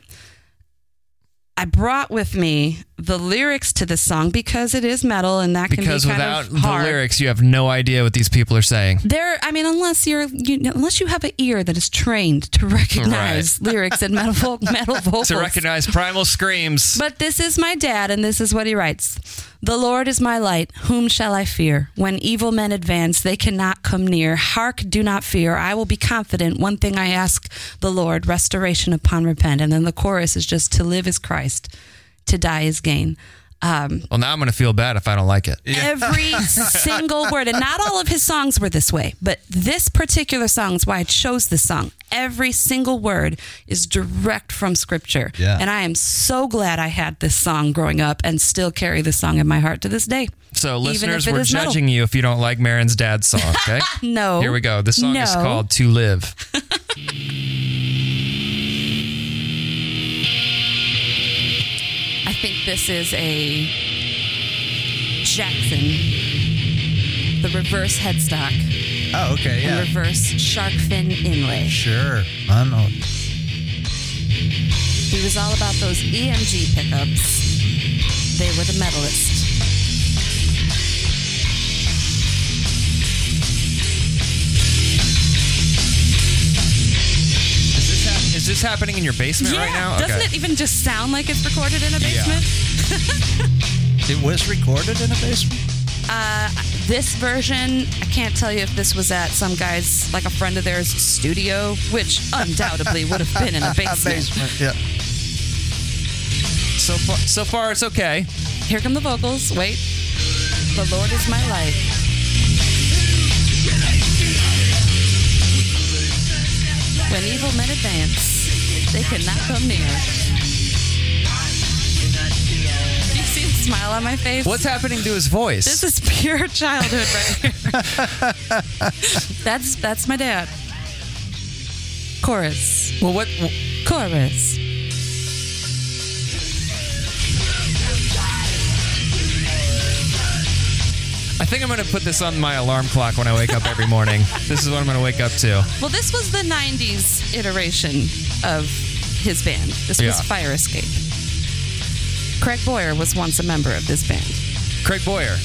I brought with me the lyrics to this song because it is metal, and that can because be kind of hard. Because without the lyrics, you have no idea what these people are saying. There, I mean, unless you're, you, unless you have an ear that is trained to recognize lyrics and metal, *laughs* metal vocals. To recognize primal screams. But this is my dad, and this is what he writes The Lord is my light. Whom shall I fear? When evil men advance, they cannot come near. Hark, do not fear. I will be confident. One thing I ask the Lord restoration upon repent. And then the chorus is just to live is Christ, to die is gain. Um, well, now I'm going to feel bad if I don't like it. Every *laughs* single word. And not all of his songs were this way, but this particular song is why I chose this song. Every single word is direct from scripture. Yeah. And I am so glad I had this song growing up and still carry this song in my heart to this day. So, listeners, we're is metal. judging you if you don't like Marin's dad's song, okay? *laughs* No. Here we go. This song is called To Live. *laughs* this is a Jackson, the reverse headstock Oh, okay, and yeah. reverse shark fin inlay. Sure. I know. He was all about those EMG pickups. They were the medalist. Is this happening in your basement right now? Doesn't it even just sound like it's recorded in a basement? *laughs* It was recorded in a basement? Uh, this version, I can't tell you if this was at some guy's, like a friend of theirs, studio, which undoubtedly would have been in a *laughs* basement. yeah. So far, so far, it's okay. Here come the vocals. Wait. The Lord is my light. When evil men advance, they cannot come near. Do you see the smile on my face? What's happening to his voice? This is pure childhood right here. *laughs* that's that's my dad. Chorus. well, what? Chorus. I think I'm going to put this on my alarm clock when I wake up every morning. this is what I'm going to wake up to. Well, this was the 90s iteration of his band. This was Fire Escape. Craig Boyer was once a member of this band. Craig Boyer.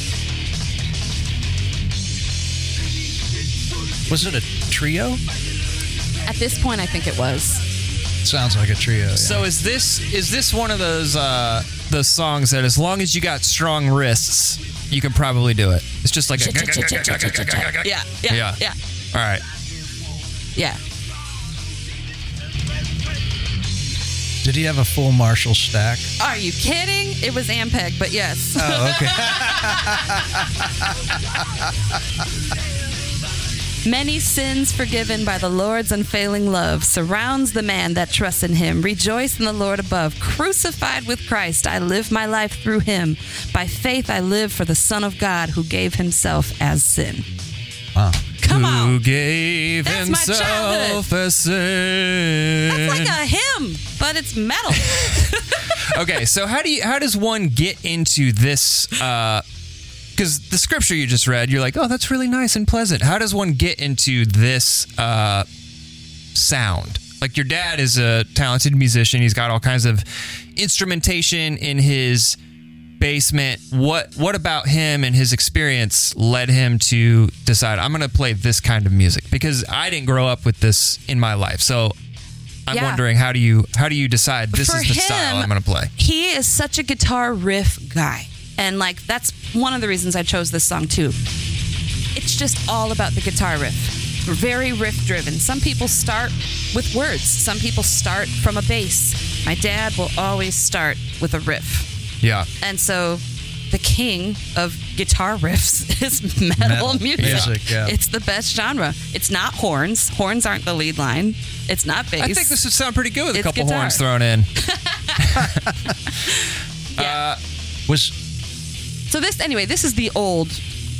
Was it a trio? At this point, I think it was. Sounds like a trio. yeah. So is this is this one of those uh, those songs that as long as you got strong wrists, you can probably do it? It's just like a Yeah, yeah, Yeah. yeah, All right. yeah. Did he have a full Marshall stack? Are you kidding? It was Ampeg, but yes. Oh, okay. *laughs* Many sins forgiven by the Lord's unfailing love surrounds the man that trusts in him. Rejoice in the Lord above. Crucified with Christ, I live my life through him. By faith, I live for the Son of God who gave himself as sin. wow. Come Who on. gave That's my himself a sin? That's like a hymn, but it's metal. *laughs* okay, so how do you how does one get into this? Uh, Because the scripture you just read, you're like, oh, that's really nice and pleasant. How does one get into this uh, sound? Like your dad is a talented musician. He's got all kinds of instrumentation in his basement. What what about him and his experience led him to decide I'm going to play this kind of music? Because I didn't grow up with this in my life, so. I'm Yeah. wondering how do you how do you decide this For is the style I'm going to play? he is such a guitar riff guy. And like that's one of the reasons I chose this song too. It's just all about the guitar riff. Very riff driven. Some people start with words. Some people start from a bass. My dad will always start with a riff. Yeah. And so the king of guitar riffs *laughs* is metal, Metal music. music, yeah. It's the best genre. It's not horns. Horns aren't the lead line. It's not bass. I think this would sound pretty good with a couple guitar. horns thrown in. *laughs* *laughs* yeah. Uh, was so this anyway, this is the old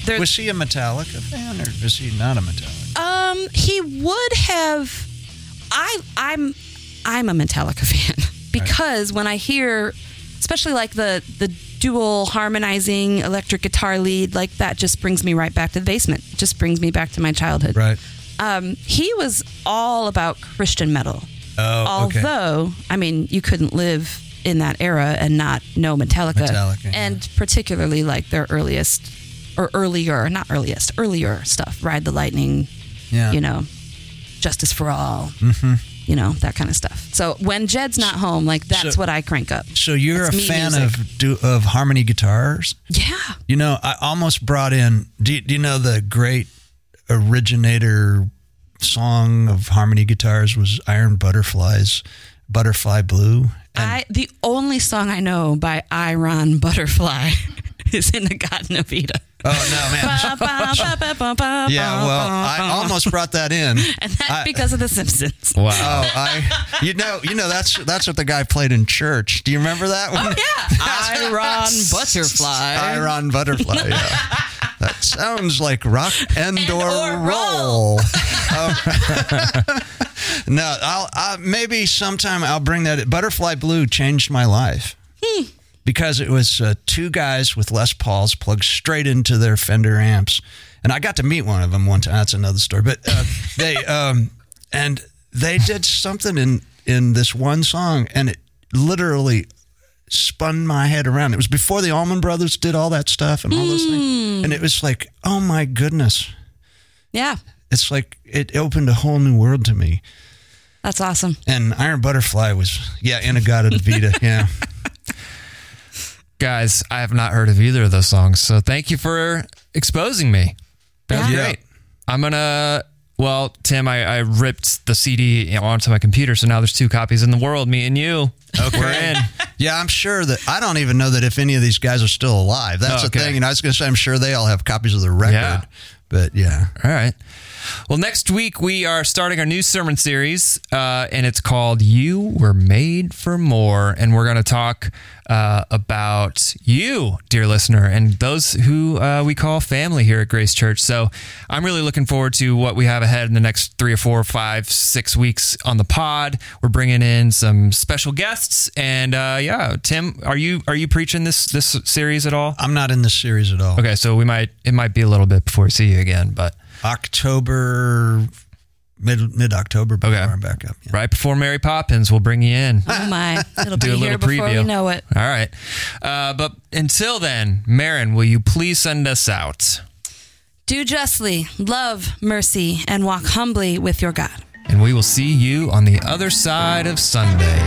there's was he a Metallica fan or was he not a Metallica? Um, he would have. I I'm I'm a Metallica *laughs* fan because when I hear, especially like the the dual harmonizing electric guitar lead, like that just brings me right back to the basement. Just brings me back to my childhood. Right. Um, he was all about Christian metal. Oh, okay. Although, I mean, you couldn't live in that era and not know Metallica. Metallica, yeah. And particularly like their earliest or earlier, not earliest, earlier stuff. Ride the Lightning, Yeah. you know, Justice for All, mm-hmm. you know, that kind of stuff. So when Jed's not home, like that's So- what I crank up. So you're a fan music. of do, of harmony guitars? Yeah. You know, I almost brought in. Do do you know the great originator song of harmony guitars was Iron Butterflies Butterfly Bleu. I the only song I know by Iron Butterfly *laughs* is In-A-Gadda-Da-Vida. Oh no, man! Yeah, well, I almost brought that in. *laughs* and that's I- because of The Simpsons. Wow. Oh, I, you know, you know that's that's what the guy played in church. Do you remember that one? Oh, Yeah, *laughs* Iron Butterfly. Iron Butterfly. Yeah. *laughs* That sounds like rock and, or, or roll. Um, no, I'll, i maybe sometime I'll bring that. Butterfly Bleu changed my life because it was uh, two guys with Les Pauls plugged straight into their Fender amps, and I got to meet one of them one time. That's another story. But uh, *laughs* they um, and they did something in in this one song, and it literally spun my head around. It was before the Allman Brothers did all that stuff and all those things, and it was like, oh my goodness, Yeah, it's like it opened a whole new world to me. that's awesome. And Iron Butterfly was yeah, In-A-Gadda-Da-Vida, yeah. *laughs* Guys, I have not heard of either of those songs. So thank you for exposing me. That was Yeah. great. I'm going to, well, Tim, I, I ripped the CD onto my computer. So now there's two copies in the world, me and you. Okay. We're in. Yeah, I'm sure that I don't even know that if any of these guys are still alive. That's Okay. the thing. And I was going to say, I'm sure they all have copies of the record. Yeah. But yeah. All right. Well, next week we are starting our new sermon series, uh, and it's called "You Were Made for More," and we're going to talk uh, about you, dear listener, and those who uh, we call family here at Grace Church. So, I'm really looking forward to what we have ahead in the next three or four, five, six weeks on the pod. We're bringing in some special guests, and uh, yeah, Tim, are you are you preaching this this series at all? I'm not in this series at all. Okay, so we might it might be a little bit before we see you again, but. October, mid mid October before Okay. I'm back up. Yeah. Right before Mary Poppins, we'll bring you in. Oh my, *laughs* it'll Do be a here little before preview. we know it. All right. Uh, but until then, Marin, will you please send us out? Do justly, love mercy, and walk humbly with your God. And we will see you on the other side of Sunday.